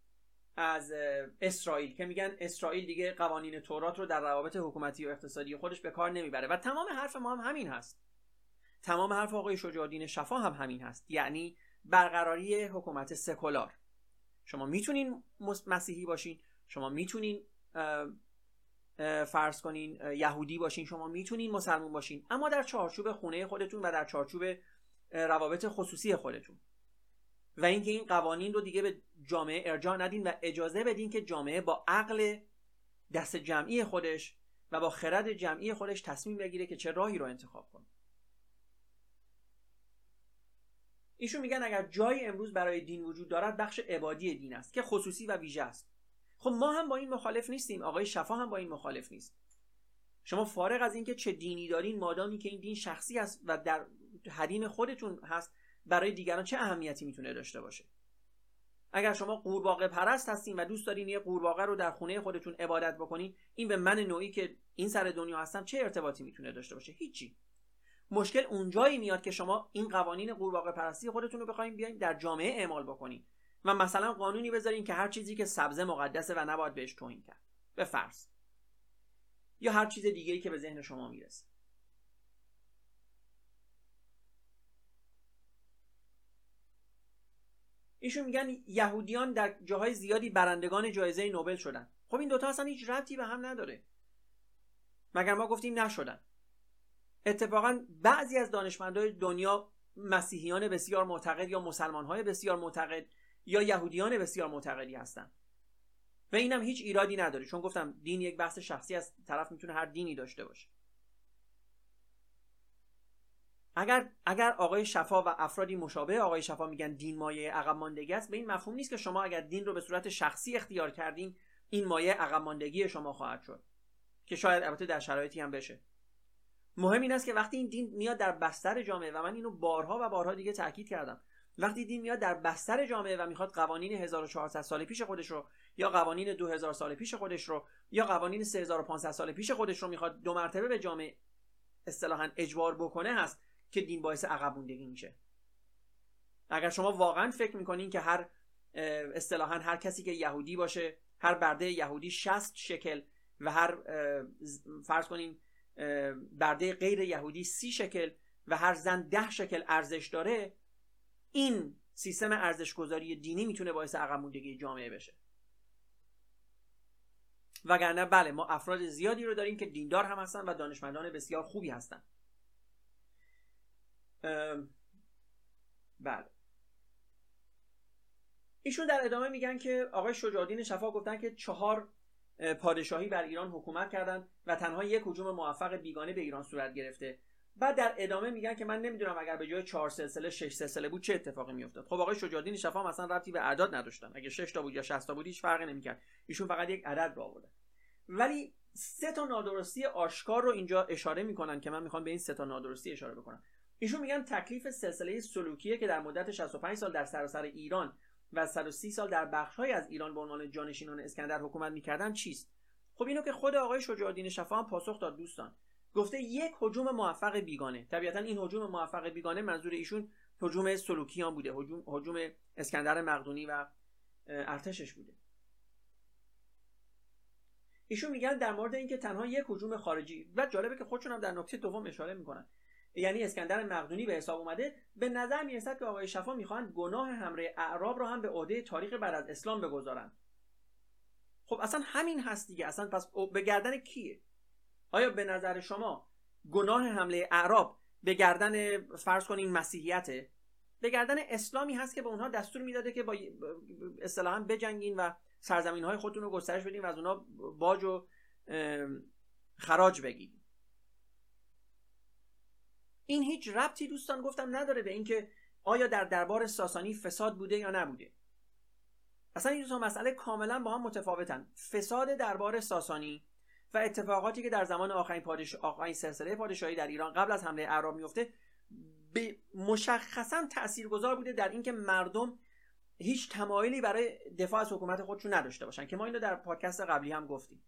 از اسرائیل که میگن اسرائیل دیگه قوانین تورات رو در روابط حکومتی و اقتصادی خودش به کار نمی‌بره و تمام حرف ما هم همین هست. تمام حرف آقای شجاع شفا هم همین هست. یعنی برقراری حکومت سکولار. شما می‌تونین مسیحی باشین شما می‌تونین فرض کنین یهودی باشین شما می‌تونین مسلمون باشین اما در چارچوب خونه خودتون و در چارچوب روابط خصوصی خودتون. و اینکه این قوانین رو دیگه به جامعه ارجاع ندین و اجازه بدین که جامعه با عقل دست جمعی خودش و با خرد جمعی خودش تصمیم بگیره که چه راهی رو انتخاب کنه. ایشون میگن اگر جایی امروز برای دین وجود دارد بخش عبادی دین است که خصوصی و ویژه است. خب ما هم با این مخالف نیستیم آقای شفا هم با این مخالف نیست. شما فارغ از اینکه چه دینی دارین مادامی که این دین شخصی است و در حدیم خودتون هست برای دیگران چه اهمیتی می‌تونه داشته باشه؟ اگر شما قورباغه پرست هستین و دوست دارین یه قورباغه رو در خونه خودتون عبادت بکنین این به من نوعی که این سر دنیا هستم چه ارتباطی می‌تونه داشته باشه؟ هیچی. مشکل اونجایی میاد که شما این قوانین قورباغه پرستی خودتون رو بخواید بیاین در جامعه اعمال بکنین و مثلا قانونی بذارین که هر چیزی که سبزه مقدسه و نباید بهش توهین کرد. به فرض. یا هر چیز دیگری که به ذهن شما می‌رسه. ایشون میگن یهودیان در جاهای زیادی برندگان جایزه نوبل شدن. خب این دوتا اصلا هیچ ربطی به هم نداره. مگر ما گفتیم نشدن. اتفاقا بعضی از دانشمندای دنیا مسیحیان بسیار معتقد یا مسلمانهای بسیار معتقد یا یهودیان بسیار معتقدی هستند و اینم هیچ ایرادی نداره. چون گفتم دین یک بحث شخصی از طرف می‌تونه هر دینی داشته باشه. اگر اگر آقای شفا و افرادی مشابه آقای شفا میگن دین مایه عقب ماندگی است به این مفهوم نیست که شما اگر دین رو به صورت شخصی اختیار کردین این مایه عقب ماندگی شما خواهد شد. که شاید البته در شرایطی هم بشه. مهم این است که وقتی این دین میاد در بستر جامعه و من اینو بارها و بارها دیگه تاکید کردم. وقتی دین میاد در بستر جامعه و می‌خواد قوانین 1400 سال پیش خودش رو یا قوانین 2000 سال پیش خودش رو یا قوانین 3500 سال پیش خودش رو می‌خواد دو مرتبه به جامعه اصطلاحا اجبار بکنه هست. که دین باعث عقب موندگی میشه. اگر شما واقعا فکر می‌کنین که هر اصطلاحا هر کسی که یهودی باشه هر برده یهودی 60 شکل و هر فرض کنیم برده غیر یهودی سی شکل و هر زن ده شکل ارزش داره این سیستم ارزش گذاری دینی می‌تونه باعث عقب موندگی جامعه بشه. وگرنه بله ما افراد زیادی رو داریم که دیندار هم هستن و دانشمندان بسیار خوبی هستن. بله. ایشون در ادامه میگن که آقای شجاعالدین شفا گفتن که چهار پادشاهی بر ایران حکومت کردند و تنها یک حجوم موفق بیگانه به ایران صورت گرفته. بعد در ادامه میگن که من نمی‌دونم اگر به جای چهار سلسله شش سلسله بود چه اتفاقی میافتاد. خب آقای شجاعالدین شفا مثلا ربطی به اعداد نداشتن. اگه 6 تا بود یا 60 تا بود هیچ فرقی نمی‌کرد. ایشون فقط یک عدد رو آوردن. ولی سه تا نادرستی آشکار رو اینجا اشاره می‌کنن که من می‌خوام به این سه تا نادرستی اشاره بکنم. ایشون میگن تکلیف سلسله سلوکیه که در مدت 65 سال در سراسر ایران و 130 سال در بخشهایی از ایران به عنوان جانشینان اسکندر حکومت می‌کردن چیست؟ خب اینو که خود آقای شجاع شفا هم پاسخ داد دوستان. گفته یک هجوم موفق بیگانه. طبیعتا این هجوم موفق بیگانه منظور ایشون هجوم سلوکیان بوده هجوم هجوم اسکندر مقدونی و ارتشش بوده. ایشون میگن در مورد اینکه تنها یک هجوم خارجی و جالبه که خودشون هم در نکته دوم اشاره می‌کنن. یعنی اسکندر مقدونی به حساب اومده به نظر می‌رسد که آقای شفا می‌خواهند گناه همره اعراب را هم به عهده تاریخ بعد از اسلام بگذارند. خب اصلا همین هست دیگه. اصلا پس به گردن کیه؟ آیا به نظر شما گناه حمله اعراب به گردن فرض کنین مسیحیته؟ به گردن اسلامی هست که به اونها دستور می‌داده که با اصطلاحا بجنگین و سرزمین های خودتون رو گسترش بدین و از اونها باج و خراج بگیرید این هیچ ربطی دوستان گفتم نداره به اینکه آیا در دربار ساسانی فساد بوده یا نبوده. اصلا این دو مسئله کاملا با هم متفاوتن. فساد دربار ساسانی و اتفاقاتی که در زمان آخرین پادش... آخرین سلسله پادشاهی در ایران قبل از حمله اعراب میفته به مشخصا تاثیرگذار بوده در اینکه مردم هیچ تمایلی برای دفاع از حکومت خودشون نداشته باشن که ما اینو در پادکست قبلی هم گفتیم.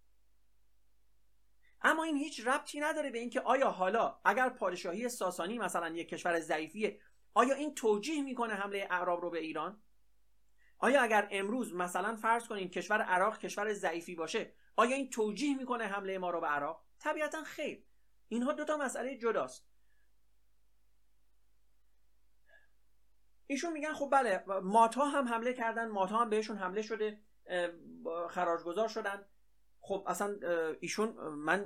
اما این هیچ ربطی نداره به اینکه آیا حالا اگر پادشاهی ساسانی مثلا یک کشور ضعیفیه آیا این توجیه می‌کنه حمله اعراب رو به ایران؟ آیا اگر امروز مثلا فرض کنیم کشور عراق کشور ضعیفی باشه آیا این توجیه می‌کنه حمله ما رو به عراق؟ طبیعتا خیر. اینها دو تا مسئله جداست. ایشون میگن خب بله ماتا هم حمله کردن ماتا هم بهشون حمله شده خراجگذار شدن. خب اصلا ایشون من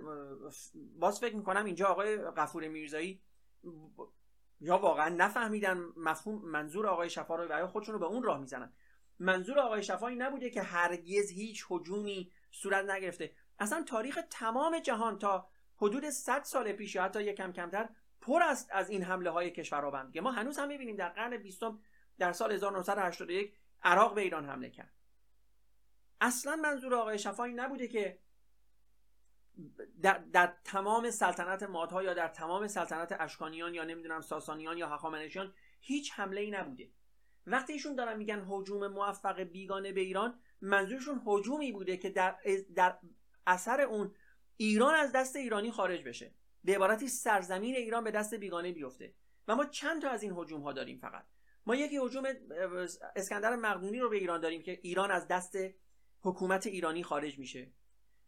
باز فکر می‌کنم اینجا آقای قفور میرزایی یا واقعا نفهمیدن مفهوم منظور آقای شفا رو و خودشون رو به اون راه می‌زنن. منظور آقای شفا این نبوده که هرگز هیچ حجومی صورت نگرفته. اصلا تاریخ تمام جهان تا حدود 100 سال پیش یا حتی یکم کمتر پر است از این حمله های کشورها ما هنوز هم می‌بینیم در قرن بیستم در سال 1981 عراق به ایران حمله کرد. اصلا منظور آقای شفایی نبوده که در, در تمام سلطنت مادها یا در تمام سلطنت اشکانیان یا نمی‌دونم ساسانیان یا هخامنشیان هیچ حمله ای نبوده. وقتی ایشون دارن میگن حجوم موفق بیگانه به ایران منظورشون حجومی بوده که در, در اثر اون ایران از دست ایرانی خارج بشه. به عبارتی سرزمین ایران به دست بیگانه بیفته. و ما چند تا از این حجوم ها داریم فقط. ما یکی حجوم اسکندر مقدونی رو به ایران داریم که ایران از دست حکومت ایرانی خارج میشه.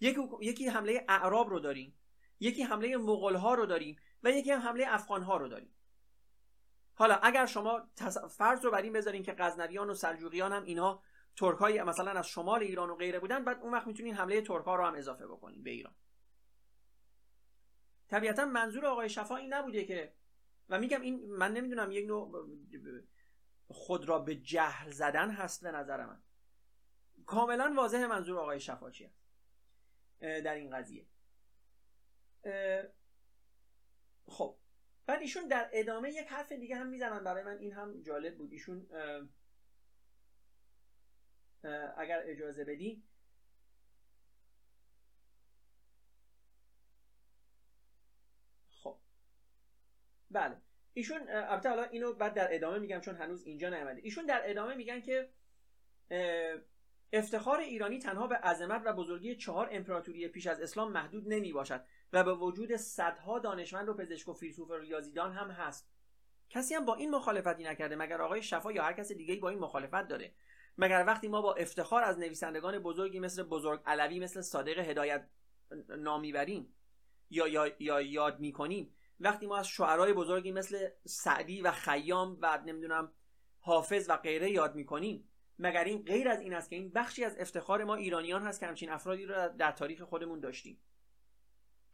یکی, حمله اعراب رو داریم یکی حمله مغول ها رو داریم و یکی هم حمله افغان ها رو داریم. حالا اگر شما فرض رو بر این بذارین که غزنویان و سلجوقیان هم اینها ترک های مثلا از شمال ایران و غیره بودن بعد اون وقت می‌تونین حمله ترک ها رو هم اضافه بکنین به ایران. طبیعتا منظور آقای شفا این نبوده که و میگم این من نمی‌دونم یک نوع خود را به جهل زدن هست به نظر من. کاملا واضح منظور آقای شفا چیه در این قضیه. خب بعد ایشون در ادامه یک حرف دیگه هم می‌زنن. برای من این هم جالب بود. ایشون اگر اجازه بدی خب. بله. ایشون البته حالا اینو بعد در ادامه میگم چون هنوز اینجا نیامده ایشون در ادامه میگن که افتخار ایرانی تنها به عظمت و بزرگی چهار امپراتوری پیش از اسلام محدود نمی باشد و به وجود صدها دانشمند و پزشک و فیلسوف و ریاضیدان هم هست. کسی هم با این مخالفتی نکرده مگر آقای شفا یا هر کس دیگه با این مخالفت داره. مگر وقتی ما با افتخار از نویسندگان بزرگی مثل بزرگ علوی مثل صادق هدایت نامی بریم یا, یا, یا یاد می‌کنیم وقتی ما از شعرهای بزرگی مثل سعدی و خیام و نمی‌دونم حافظ و غیره یاد می‌کنیم مگر این غیر از این است که این بخشی از افتخار ما ایرانیان هست که همچین افرادی رو در تاریخ خودمون داشتیم؟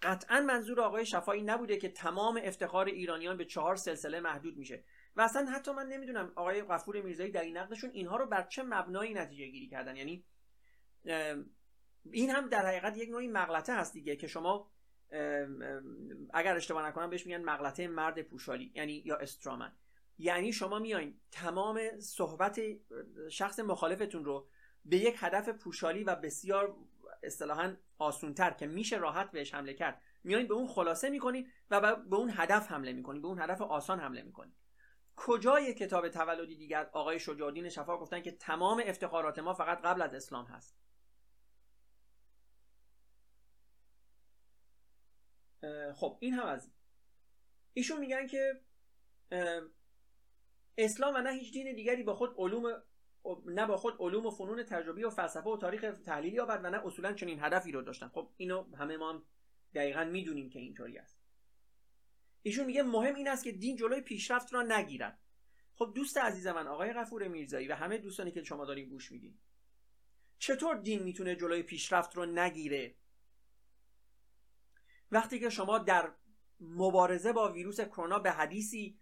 قطعا منظور آقای شفایی نبوده که تمام افتخار ایرانیان به چهار سلسله محدود میشه. و اصلا حتی من نمی‌دونم آقای غفور میرزایی در این نقدشون اینها رو بر چه مبنایی نتیجه گیری کردن. یعنی این هم در حقیقت یک نوعی مغلطه هست دیگه که شما اگر اشتباه نکنم بهش میگن مغلطه مرد پوشالی یعنی یا استرامن یعنی شما میایین تمام صحبت شخص مخالفتون رو به یک هدف پوشالی و بسیار اصطلاحا آسونتر که میشه راحت بهش حمله کرد میایین به اون خلاصه می‌کنین و به اون هدف حمله می‌کنین به اون هدف آسان حمله می‌کنین. کجای کتاب تولدی دیگر؟ آقای شجاعالدین شفا گفتن که تمام افتخارات ما فقط قبل از اسلام هست. خب این هم از ایشون میگن که اسلام و نه هیچ دین دیگری با خود علوم نه با خود علوم و فنون تجربی و فلسفه و تاریخ تحلیلی آورد و نه اصولا چنین هدفی رو داشتن. خب اینو همه ما هم دقیقا می‌دونیم که اینطوری است. ایشون میگه مهم این است که دین جلوی پیشرفت را نگیرد. خب دوست عزیز من آقای غفور میرزایی و همه دوستانی که شما دارین گوش میدین چطور دین می‌تونه جلوی پیشرفت رو نگیره؟ وقتی که شما در مبارزه با ویروس کرونا به حدیثی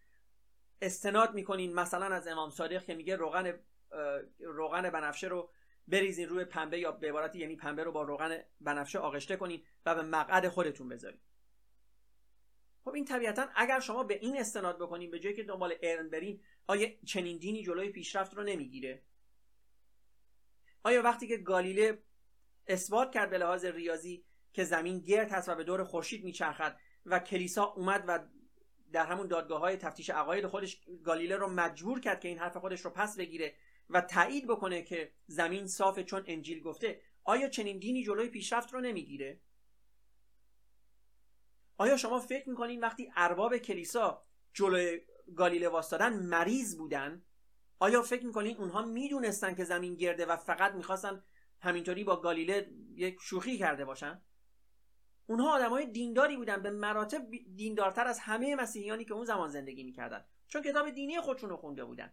استناد می‌کنین مثلا از امام صادق که میگه روغن روغن بنفشه رو بریزین روی پنبه یا به عبارتی یعنی پنبه رو با روغن بنفشه آغشته کنین و به مقعد خودتون بذارین. خب این طبیعتا اگر شما به این استناد بکنین به جایی که دنبال ارن برین آیا چنین دینی جلوی پیشرفت رو نمی‌گیره؟ آیا وقتی که گالیله اثبات کرد به لحاظ ریاضی که زمین گرد هست و به دور خورشید میچرخد و کلیسا اومد و در همون دادگاه های تفتیش عقاید خودش گالیله رو مجبور کرد که این حرف خودش رو پس بگیره و تایید بکنه که زمین صافه چون انجیل گفته آیا چنین دینی جلوی پیشرفت رو نمی‌گیره؟ آیا شما فکر می‌کنین وقتی ارباب کلیسا جلوی گالیله واستادن مریض بودن؟ آیا فکر می‌کنین اونها می‌دونستن که زمین گرده و فقط می‌خواستن همینطوری با گالیله یک شوخی کرده باشن؟ اونها آدمای دینداری بودن به مراتب دیندارتر از همه مسیحیانی که اون زمان زندگی می‌کردن. چون کتاب دینی خودشون رو خونده بودن.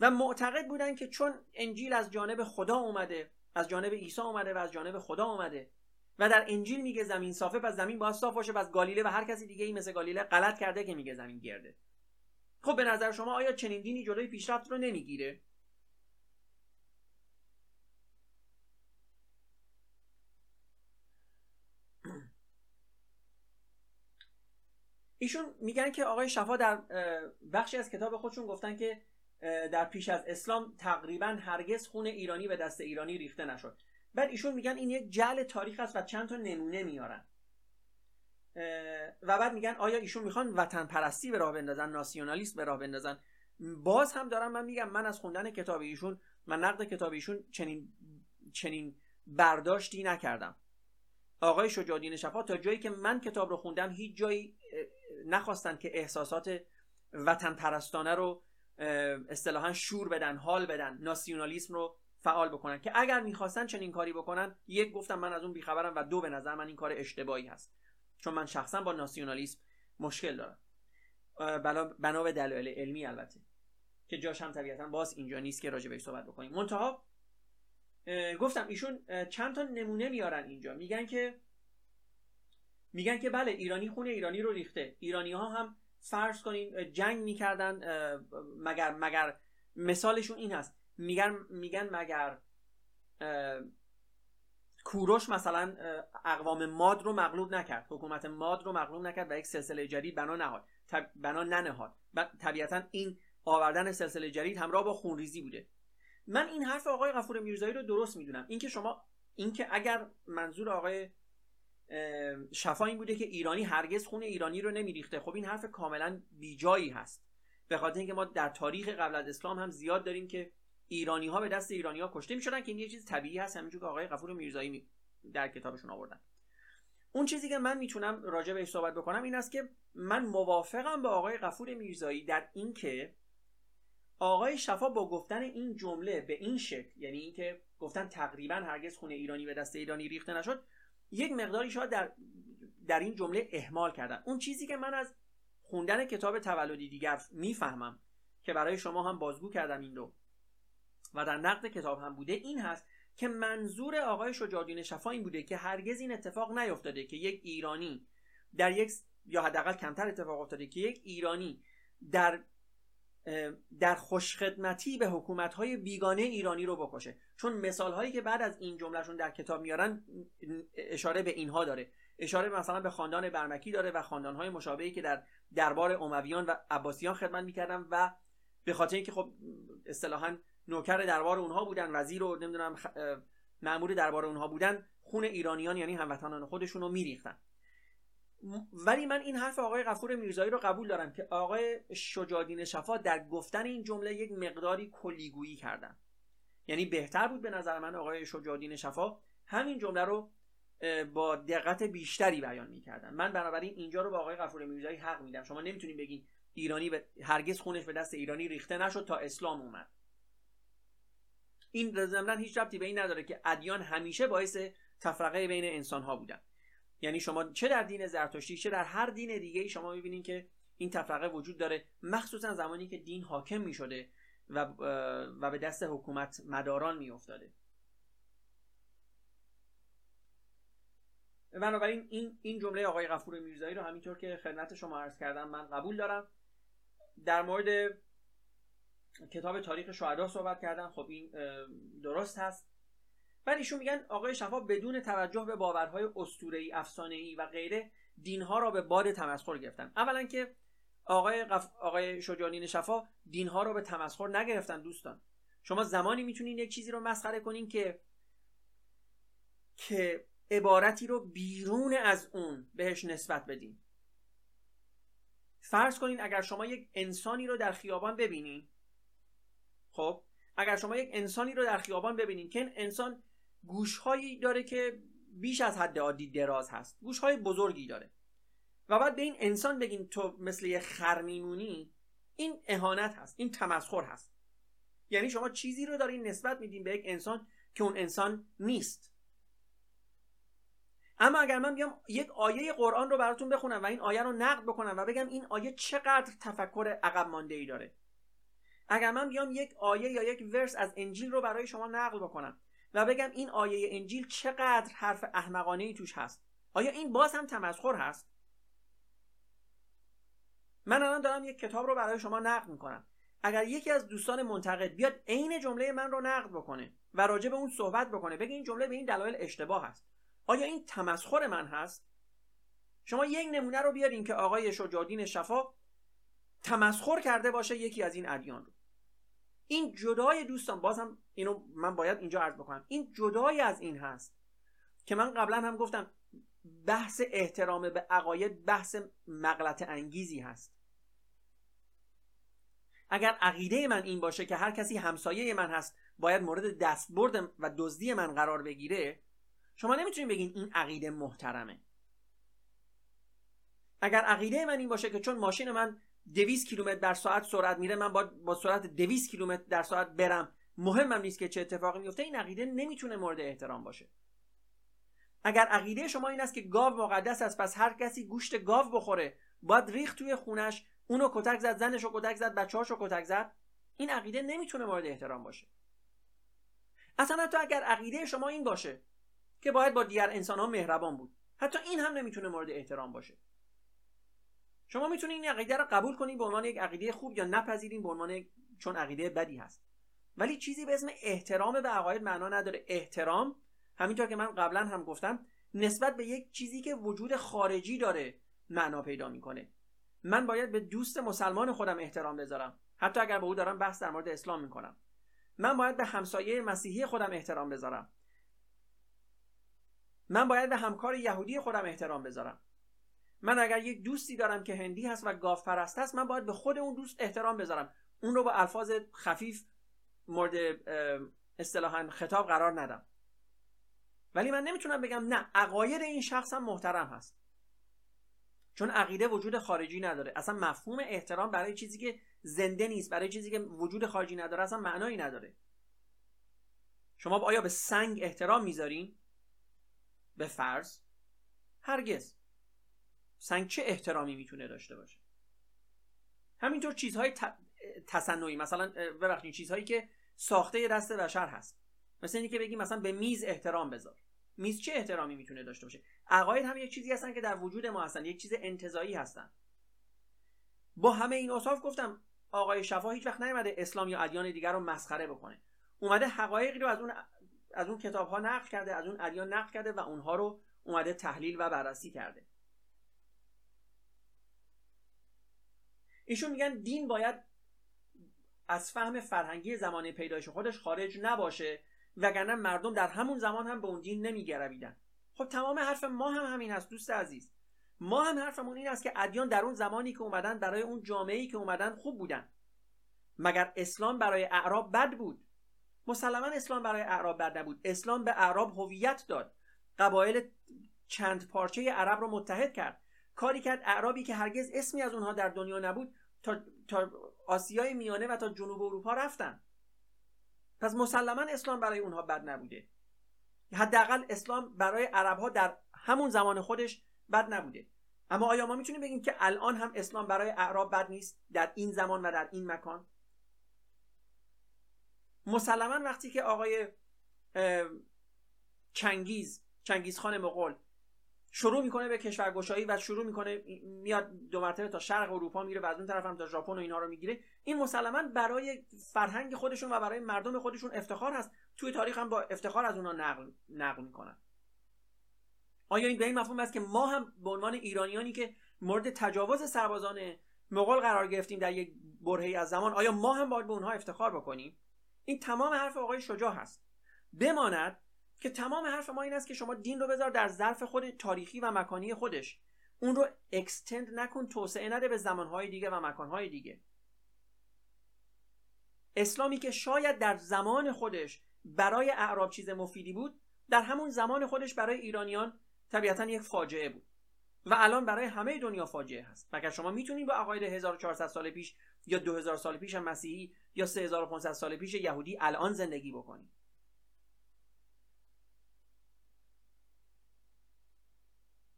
و معتقد بودن که چون انجیل از جانب خدا اومده از جانب عیسی اومده و از جانب خدا اومده و در انجیل میگه زمین صافه پس زمین باید صاف باشه پس گالیله و هر کسی دیگه ای مثل گالیله غلط کرده که میگه زمین گرده. خب به نظر شما آیا چنین دینی جلوی پیشرفت رو نمی‌گیره؟ ایشون میگن که آقای شفا در بخشی از کتاب خودشون گفتن که در پیش از اسلام تقریبا هرگز خون ایرانی به دست ایرانی ریخته نشد. بعد ایشون میگن این یک جعل تاریخ است و چند تا نمونه میارن. و بعد میگن آیا ایشون می‌خوان وطن پرستی به راه بندازن ناسیونالیست به راه بندازن؟ باز هم دارم من میگم من از خوندن کتاب ایشون من نقد کتاب ایشون چنین چنین برداشتی نکردم. آقای شجاعالدین شفا تا جایی که من کتاب رو خوندم هیچ جایی نخواستن که احساسات وطن پرستانه رو اصطلاحا شور بدن حال بدن ناسیونالیسم رو فعال بکنن. که اگر می‌خواستن چنین کاری بکنن یک گفتم من از اون بیخبرم و دو به نظر من این کار اشتباهی هست. چون من شخصا با ناسیونالیسم مشکل دارم. بنا به دلایل علمی البته. که جاش هم طبیعتا باز اینجا نیست که راجع بهش صحبت بکنیم. منتها گفتم ایشون چند تا نمونه میارن اینجا. میگن که میگن که بله ایرانی خونه ایرانی رو ریخته. ایرانی ها هم فرض کنین جنگ می‌کردن مگر مگر مثالشون این هست. میگن میگن مگر کوروش مثلا اقوام ماد رو مغلوب نکرد. حکومت ماد رو مغلوب نکرد و یک سلسله جدید بنا نهاد. بنا ننهاد. طبیعتا این آوردن سلسله جدید همراه با خونریزی بوده. من این حرف آقای غفور میرزایی رو درست می‌دونم. اینکه شما اینکه اگر منظور آقای شفا این بوده که ایرانی هرگز خون ایرانی رو نمیریخته. خب این حرف کاملا بیجایی هست. به خاطر اینکه ما در تاریخ قبل از اسلام هم زیاد داریم که ایرانی ها به دست ایرانی ها کشته می‌شدن که این یه چیز طبیعی هست. همینجور که آقای غفور میرزایی در کتابشون آوردن. اون چیزی که من می‌تونم راجع بهش صحبت بکنم این است که من موافقم با آقای غفور میرزایی در اینکه آقای شفا با گفتن این جمله به این شکل یعنی اینکه گفتن تقریبا هرگز خونه ایرانی به دست ایرانی ریخته نشد یک مقداری شاید در در این جمله اهمال کردن اون چیزی که من از خوندن کتاب تولدی دیگر می‌فهمم که برای شما هم بازگو کردم این رو و در نقد کتاب هم بوده این هست که منظور آقای شجاعالدین شفا این بوده که هرگز این اتفاق نیفتاده که یک ایرانی در یک یا حداقل کمتر اتفاق افتاده که یک ایرانی در در خوشخدمتی به حکومت های بیگانه ایرانی رو بکشه. چون مثال هایی که بعد از این جملهشون در کتاب میارن اشاره به اینها داره. اشاره مثلا به خاندان برمکی داره و خاندان های مشابهی که در دربار امویان و عباسیان خدمت می‌کردن و به خاطر اینکه خب اصطلاحا نوکر دربار اونها بودن وزیر و نمی‌دونم مأمور دربار اونها بودن خون ایرانیان یعنی هموطنان خودشون رو میریختن. ولی من این حرف آقای غفور میرزایی رو قبول دارم که آقای شجادین شفا در گفتن این جمله یک مقداری کلیگویی کردن. یعنی بهتر بود به نظر من آقای شجادین شفا همین جمله رو با دقت بیشتری بیان می‌کردن. من بنابراین اینجا رو با آقای غفور میرزایی حق میدم. شما نمی‌تونید بگین ایرانی به هرگز خونش به دست ایرانی ریخته نشد تا اسلام اومد. این ضمن هیچ ربطی به این نداره که ادیان همیشه باعث تفرقه بین انسان ها بودن. یعنی شما چه در دین زرتشتی چه در هر دین دیگه ای شما می‌بینین که این تفرقه وجود داره مخصوصا زمانی که دین حاکم می‌شده و و به دست حکومت مداران میافتاده. بنابراین این این جمله آقای غفور میرزایی رو همینطور که خدمت شما عرض کردم من قبول دارم. در مورد کتاب تاریخ شهدا صحبت کردم. خب این درست هست. بعد ایشون میگن آقای شفا بدون توجه به باورهای اسطوره‌ای افسانه‌ای و غیره دینها را به باد تمسخر گرفتن. اولا که آقای قف... آقای شجاعالدین شفا دینها را به تمسخر نگرفتن دوستان. شما زمانی می‌تونین یک چیزی رو مسخره کنین که که عبارتی رو بیرون از اون بهش نسبت بدین. فرض کنین اگر شما یک انسانی رو در خیابان ببینین خب؟ اگر شما یک انسانی رو در خیابان ببینین که این انسان گوشهایی داره که بیش از حد عادی دراز هست. گوشهای بزرگی داره. و بعد به این انسان بگین تو مثل یه خر میمونی این اهانت هست این تمسخر هست. یعنی شما چیزی رو دارین نسبت میدین به یک انسان که اون انسان نیست. اما اگر من بیام یک آیه قرآن رو براتون بخونم و این آیه رو نقد بکنم و بگم این آیه چقدر تفکر عقب مانده ای داره. اگر من بیام یک آیه یا یک ورس از انجیل رو برای شما نقل بکنم و بگم این آیه انجیل چقدر حرف احمقانه ای توش هست. آیا این باز هم تمسخر هست؟ من الان دارم یک کتاب رو برای شما نقد می‌کنم. اگر یکی از دوستان منتقد بیاد عین جمله من رو نقد بکنه و راجع به اون صحبت بکنه بگه این جمله به این دلایل اشتباه هست. آیا این تمسخر من هست؟ شما یک نمونه رو بیارین که آقای شجادین شفا تمسخر کرده باشه یکی از این ادیان رو. این جدای دوستان بازم اینو من باید اینجا عرض بکنم. این جدای از این هست که من قبلا هم گفتم بحث احترام به عقاید بحث مغلط انگیزی هست. اگر عقیده من این باشه که هر کسی همسایه من هست باید مورد دستبرد و دزدی من قرار بگیره شما نمی‌تونید بگین این عقیده محترمه. اگر عقیده من این باشه که چون ماشین من 200 کیلومتر در ساعت سرعت میره من با با سرعت 200 کیلومتر در ساعت برم. مهمم نیست که چه اتفاقی میفته این عقیده نمی‌تونه مورد احترام باشه. اگر عقیده شما این است که گاو مقدس است پس هر کسی گوشت گاو بخوره باید ریخت توی خونش اونو کتک زد زنشو کتک زد بچه‌هاشو کتک زد این عقیده نمی‌تونه مورد احترام باشه. اصلا حتی اگر عقیده شما این باشه که باید با دیگر انسان ها مهربان بود حتی این هم نمی‌تونه مورد احترام باشه. شما می‌تونید این عقیده رو قبول کنید به عنوان یک عقیده خوب یا نپذیرین به عنوان چون عقیده بدی هست. ولی چیزی به اسم احترام به عقاید معنا نداره. احترام همینطور که من قبلا هم گفتم نسبت به یک چیزی که وجود خارجی داره معنا پیدا می‌کنه. من باید به دوست مسلمان خودم احترام بذارم. حتی اگر به او دارم بحث در مورد اسلام می‌کنم. من باید به همسایه مسیحی خودم احترام بذارم. من باید به همکار یهودی خودم احترام بذارم. من اگر یک دوستی دارم که هندی هست و گاف پرست هست من باید به خود اون دوست احترام بذارم. اون رو با الفاظ خفیف مورد اصطلاحا خطاب قرار ندم. ولی من نمی‌تونم بگم نه عقاید این شخص هم محترم هست. چون عقیده وجود خارجی نداره. اصلا مفهوم احترام برای چیزی که زنده نیست برای چیزی که وجود خارجی نداره اصلا معنایی نداره. شما آیا به سنگ احترام می‌ذارین؟ به فرض؟ هرگز. سنگ چه احترامی می‌تونه داشته باشه؟ همینطور چیزهای. تصنعی. مثلا ببخشید چیزهایی که ساخته دست بشر هست. مثل اینکه بگیم مثلا به میز احترام بذار. میز چه احترامی می‌تونه داشته باشه؟ عقاید هم یک چیزی هستن که در وجود ما هستن. یک چیز انتظایی هستن. با همه این اوصاف گفتم آقای شفا هیچ وقت نیومده اسلام یا ادیان دیگر رو مسخره بکنه. اومده حقایقی رو از اون از اون کتاب ها نقل کرده از اون ادیان نقل کرده و اونها رو اومده تحلیل و بررسی کرده. ایشون میگن دین باید از فهم فرهنگی زمانه پیدایش خودش خارج نباشه وگرنه مردم در همون زمان هم به اون دین نمیگرویدن. خب تمام حرف ما هم همین هست دوست عزیز. ما هم حرفمون این است که ادیان در اون زمانی که اومدن برای اون جامعه‌ای که اومدن خوب بودن. مگر اسلام برای اعراب بد بود؟ مسلما اسلام برای اعراب بد نبود. اسلام به اعراب هویت داد. قبایل چند پارچه عرب رو متحد کرد. کاری کرد اعرابی که هرگز اسمی از اونها در دنیا نبود تا, تا آسیای میانه و تا جنوب اروپا رفتن. پس مسلما اسلام برای اونها بد نبوده. حداقل اسلام برای عرب ها در همون زمان خودش بد نبوده. اما آیا ما می‌تونیم بگیم که الان هم اسلام برای اعراب بد نیست در این زمان و در این مکان؟ مسلما وقتی که آقای چنگیز چنگیز خان مغول شروع می‌کنه به کشورگشایی و شروع می‌کنه میاد دو مرتبه تا شرق اروپا میره و از اون طرف هم تا ژاپن و اینا رو می‌گیره. این مسلما برای فرهنگ خودشون و برای مردم خودشون افتخار هست. توی تاریخ هم با افتخار از اونها نقل نقل می‌کنن. آیا این به این مفهوم است که ما هم به عنوان ایرانیانی که مورد تجاوز سربازان مغول قرار گرفتیم در یک برهه از زمان آیا ما هم باید به اونها افتخار بکنیم؟ این تمام حرف آقای شجاع هست. بماند که تمام حرف ما این است که شما دین رو بذار در ظرف خود تاریخی و مکانی خودش. اون رو اکستند نکن توسعه نده به زمانهای دیگه و مکانهای دیگه. اسلامی که شاید در زمان خودش برای اعراب چیز مفیدی بود در همون زمان خودش برای ایرانیان طبیعتا یک فاجعه بود. و الان برای همه دنیا فاجعه هست. مگر شما می‌تونید با عقاید 1400 سال پیش یا 2000 سال پیش مسیحی یا 3500 سال پیش یهودی الان زندگی بکنید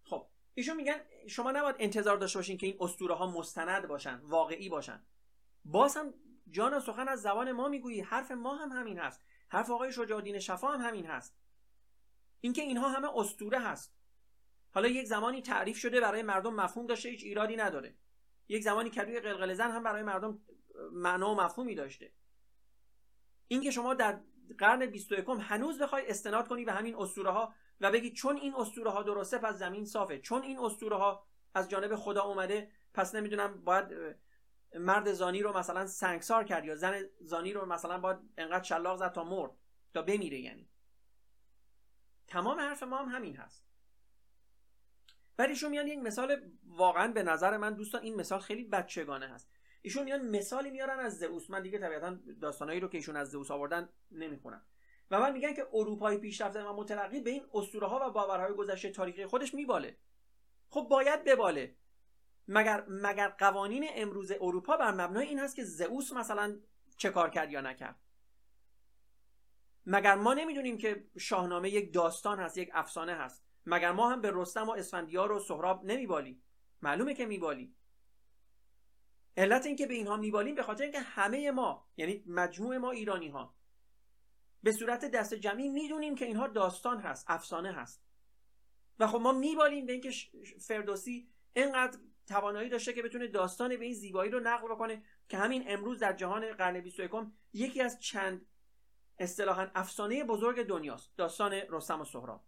خب ایشون میگن شما نباید انتظار داشته باشین که این اسطوره ها مستند باشن واقعی باشن. باز هم جان سخن از زبان ما می‌گویی حرف ما هم همین هست. حرف آقای شجاع الدین شفا هم همین هست. اینکه اینها همه اسطوره هست. حالا یک زمانی تعریف شده برای مردم مفهوم داشته هیچ ایرادی نداره. یک زمانی کدوی قلقل زن هم برای مردم معنا و مفهومی داشته. اینکه شما در قرن 21 هنوز بخوای استناد کنی به همین اسطوره ها و بگی چون این اسطوره ها درسته پس زمین صافه. چون این اسطوره ها از جانب خدا اومده پس نمی‌دونم باید مرد زانی رو مثلا سنگسار کرد یا زن زانی رو مثلا باید انقدر شلاق زد تا مرد تا بمیره یعنی. تمام حرف ما هم همین هست. ولی ایشون میان یک مثال واقعا به نظر من دوستان این مثال خیلی بچگانه هست. ایشون میان مثالی میارن از زئوس. من دیگه طبیعتا داستانایی رو که ایشون از زئوس آوردن نمی‌خونم. و من میگن که اروپای پیشرفته و مترقی به این اسطوره ها و باورهای گذشته تاریخی خودش میباله. خب باید بباله. مگر مگر قوانین امروز اروپا بر مبنای این هست که زئوس مثلا چه کار کرد یا نکرد؟ مگر ما نمی‌دونیم که شاهنامه یک داستان هست یک افسانه هست. مگر ما هم به رستم و اسفندیار و سهراب نمیبالیم؟ معلومه که میبالیم. علت اینکه به اینها میبالیم به خاطر اینکه همه ما یعنی مجموع ما ایرانی ها به صورت دست جمعی می‌دونیم که اینها داستان هست افسانه هست. و خب ما میبالیم به اینکه فردوسی اینقدر توانایی داشته که بتونه داستان به این زیبایی رو نقل بکنه که همین امروز در جهان قرن 21 یکی از چند اصطلاحا افسانه بزرگ دنیاست داستان رستم و سهراب.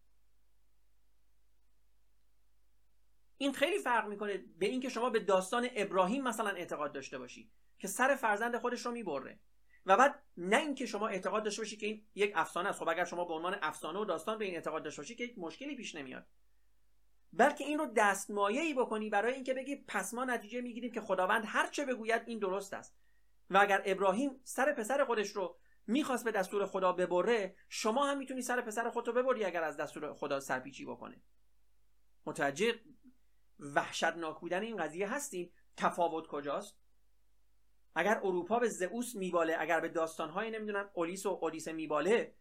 این خیلی فرق می‌کنه به اینکه شما به داستان ابراهیم مثلا اعتقاد داشته باشی که سر فرزند خودش رو می‌بره. و بعد نه اینکه شما اعتقاد داشته باشی که این یک افسانه است. خب اگر شما به عنوان افسانه و داستان به این اعتقاد داشته باشی که یک مشکلی پیش نمیاد. بلکه این رو دستمایه بکنی برای اینکه بگی پس ما نتیجه می‌گیریم که خداوند هر چه بگوید این درست است. و اگر ابراهیم سر پسر خودش رو می‌خواست به دستور خدا ببره شما هم می‌تونی سر پسر خودتو ببری اگر از دستور خدا سرپیچی بکنه. متوجه وحشتناک بودن این قضیه هستیم تفاوت کجاست؟ اگر اروپا به زئوس میباله اگر به داستانهای نمی‌دونم اولیس و اودیسه میباله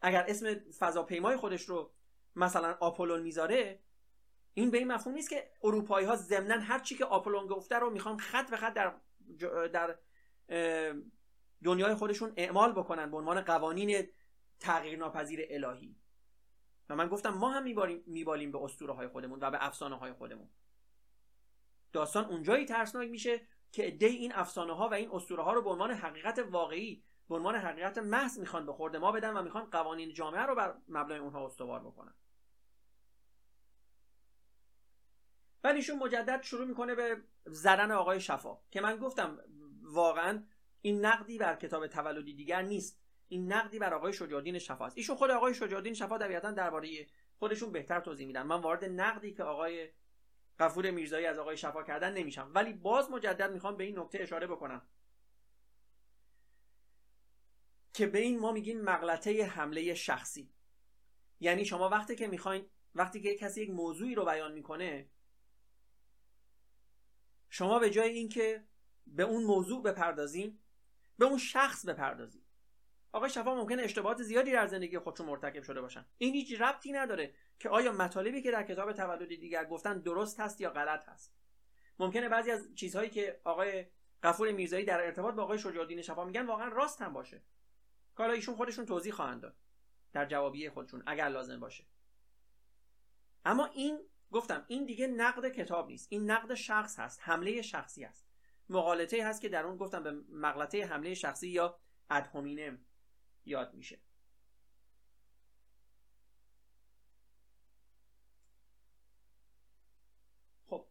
اگر اسم فضاپیمای خودش رو مثلا آپولون می‌ذاره این به این مفهوم نیست که اروپایی ها ضمنا هر چی که آپولون گفته رو می‌خوان خط به خط در در دنیای خودشون اعمال بکنن به عنوان قوانین تغییر ناپذیر الهی. و من گفتم ما هم میبالیم, میبالیم به اسطوره های خودمون و به افسانه های خودمون. داستان اونجایی ترسناک میشه که عده این افسانه ها و این اسطوره ها رو به عنوان حقیقت واقعی به عنوان حقیقت محض می‌خوان به خورد ما بدن و می‌خوان قوانین جامعه رو بر مبنای اونها استوار بکنن. بعد ایشون مجدد شروع می‌کنه به زدن آقای شفا که من گفتم واقعا این نقدی بر کتاب تولدی دیگر نیست. این نقدی بر آقای شجاعالدین شفا است. ایشون خود آقای شجاعالدین شفا طبیعتا درباره خودشون بهتر توضیح میدن. من وارد نقدی که آقای غفور میرزایی از آقای شفا کردن نمیشم. ولی باز مجدد می‌خوام به این نکته اشاره بکنم. که به این ما میگیم مغلطه حمله شخصی. یعنی شما وقتی که می‌خواین وقتی که کسی یک موضوعی رو بیان می‌کنه شما به جای اینکه به اون موضوع بپردازین به اون شخص بپردازین آقای شفا ممکنه اشتباهات زیادی در زندگی خودشون مرتکب شده باشن. این هیچ ربطی نداره. که آیا مطالبی که در کتاب تولد دیگر گفتن درست هست یا غلط هست؟ ممکنه بعضی از چیزهایی که آقای قفور میرزایی در ارتباط با آقای شجاع شفا میگن واقعا راست هم باشه. که ایشون خودشون توضیح خواهند داد. در جوابیه خودشون اگر لازم باشه. اما این گفتم این دیگه نقد کتاب نیست. این نقد شخص هست. حمله شخصی است مقالطه هست که در اون گفتم به مغلطه حمله شخصی یا ادهومینم یاد میشه خب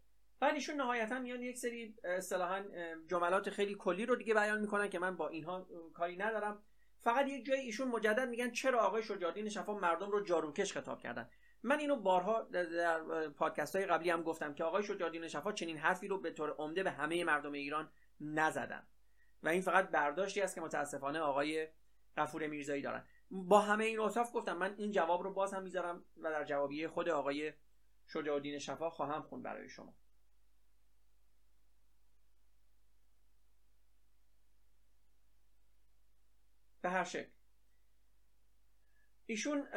بعد ایشون نهایتا میان یک سری اصطلاحا جملات خیلی کلی رو دیگه بیان می‌کنن که من با اینها کاری ندارم. فقط یک جایی ایشون مجدد میگن چرا آقای شجاعالدین شفا مردم رو جاروکش خطاب کردن. من اینو بارها در پادکست های قبلی هم گفتم که آقای شجاعالدین شفا چنین حرفی رو به طور عمده به همه مردم ایران نزدن. و این فقط برداشتی است که متاسفانه آقای غفور میرزایی دارن. با همه این اوصاف گفتم من این جواب رو باز هم می‌ذارم و در جوابیه خود آقای شجاع شفا خواهم خون برای شما. به هر شکل. ایشون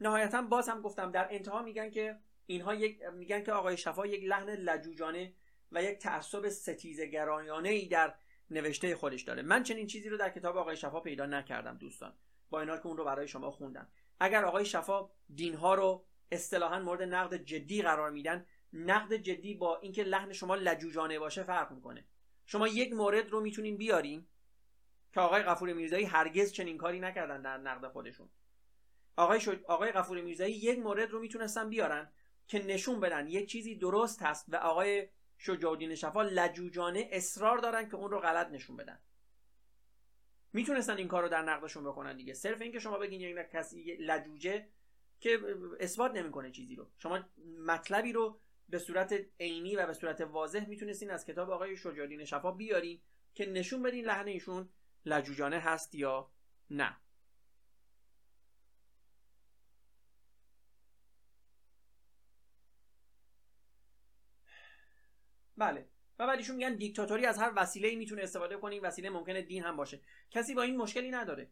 نهایتا باز هم گفتم در انتها میگن که اینها یک میگن که آقای شفا یک لحن لجوجانه و یک تعصب ستیزه گرایانه ای در نوشته خودش داره. من چنین چیزی رو در کتاب آقای شفا پیدا نکردم دوستان. با اینا که اون رو برای شما خوندم. اگر آقای شفا دینها رو اصطلاحا مورد نقد جدی قرار میدن نقد جدی با اینکه لحن شما لجوجانه باشه فرق می‌کنه. شما یک مورد رو می‌تونین بیارین که آقای غفور میرزایی هرگز چنین کاری نکردن در نقد خودشون. آقای شد... آقای غفور میرزایی یک مورد رو می‌تونستن بیارن که نشون بدن یک چیزی درست هست و آقای شجاع الدین شفا لجوجانه اصرار دارن که اون رو غلط نشون بدن. می‌تونستن این کار رو در نقدشون بکنن دیگه. صرف اینکه شما بگین یک کسی لجوجه که اثبات نمی‌کنه چیزی رو. شما مطلبی رو به صورت عینی و به صورت واضح می‌تونستین از کتاب آقای شجاع الدین شفا بیارین که نشون بدین لحن ایشون لجوجانه هست یا نه؟ بله. و بعد ایشون میگن دیکتاتوری از هر وسیله می‌تونه استفاده کنه این وسیله ممکنه دین هم باشه. کسی با این مشکلی نداره.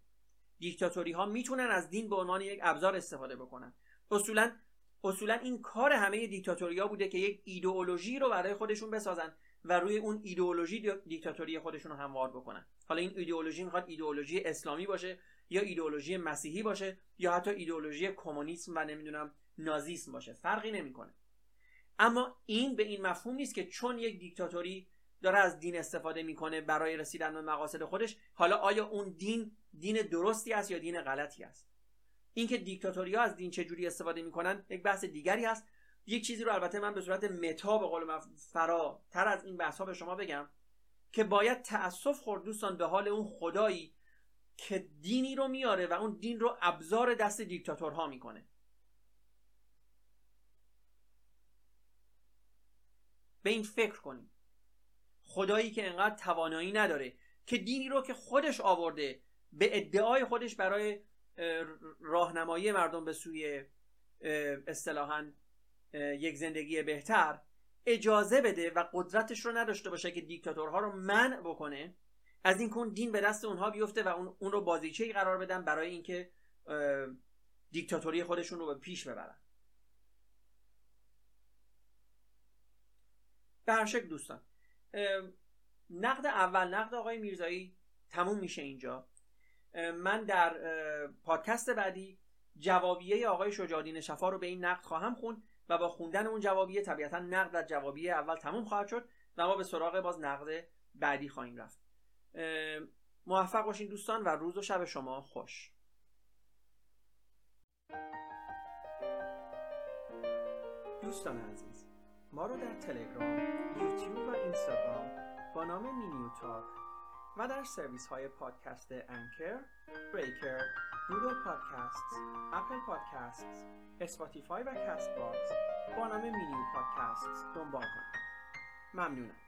دیکتاتوری ها می‌تونن از دین به عنوان یک ابزار استفاده بکنن. اصولا اصولا این کار همه دیکتاتوری ها بوده که یک ایدئولوژی رو برای خودشون بسازن و روی اون ایدئولوژی دیکتاتوری خودشون رو هموار بکنن. حالا این ایدئولوژی می‌خواد ایدئولوژی اسلامی باشه یا ایدئولوژی مسیحی باشه یا حتی ایدئولوژی کمونیسم و نمی‌دونم نازیسم باشه. فرقی نمی‌کنه. اما این به این مفهوم نیست که چون یک دیکتاتوری داره از دین استفاده می‌کنه برای رسیدن به مقاصد خودش حالا آیا اون دین دین درستی است یا دین غلطی است؟ اینکه دیکتاتوری ها از دین چجوری استفاده می‌کنن یک بحث دیگری است. یک چیزی رو البته من به صورت متا به قول فراتر از این بحث ها به شما بگم. که باید تأسف خورد دوستان به حال اون خدایی که دینی رو میاره و اون دین رو ابزار دست دیکتاتورها می‌کنه. به این فکر کنید خدایی که انقدر توانایی نداره که دینی رو که خودش آورده به ادعای خودش برای راهنمایی مردم به سوی اصطلاحا یک زندگی بهتر اجازه بده و قدرتش رو نداشته باشه که دیکتاتورها رو منع بکنه از این کن دین به دست اونها بیفته و اون, اون رو بازیچه قرار بدن برای اینکه دیکتاتوری خودشون رو به پیش ببرن. به هر شکل دوستان نقد اول نقد آقای میرزایی تموم میشه اینجا. من در پادکست بعدی جوابیه آقای شجاعالدین شفا رو به این نقد خواهم خوند. و با خوندن اون جوابیه طبیعتا نقد در جوابیه اول تموم خواهد شد و ما به سراغ باز نقد بعدی خواهیم رفت. موفق باشین دوستان و روز و شب شما خوش. دوستان عزیز ما رو در تلگرام، یوتیوب و اینستاگرام با نام مینیو تاک و در سرویس های پادکست انکر، بریکر، گوگل پادکست، اپل پادکست، اسپاتیفای و کست باکس با نام مینیو پادکست دنبال کنید. ممنونم.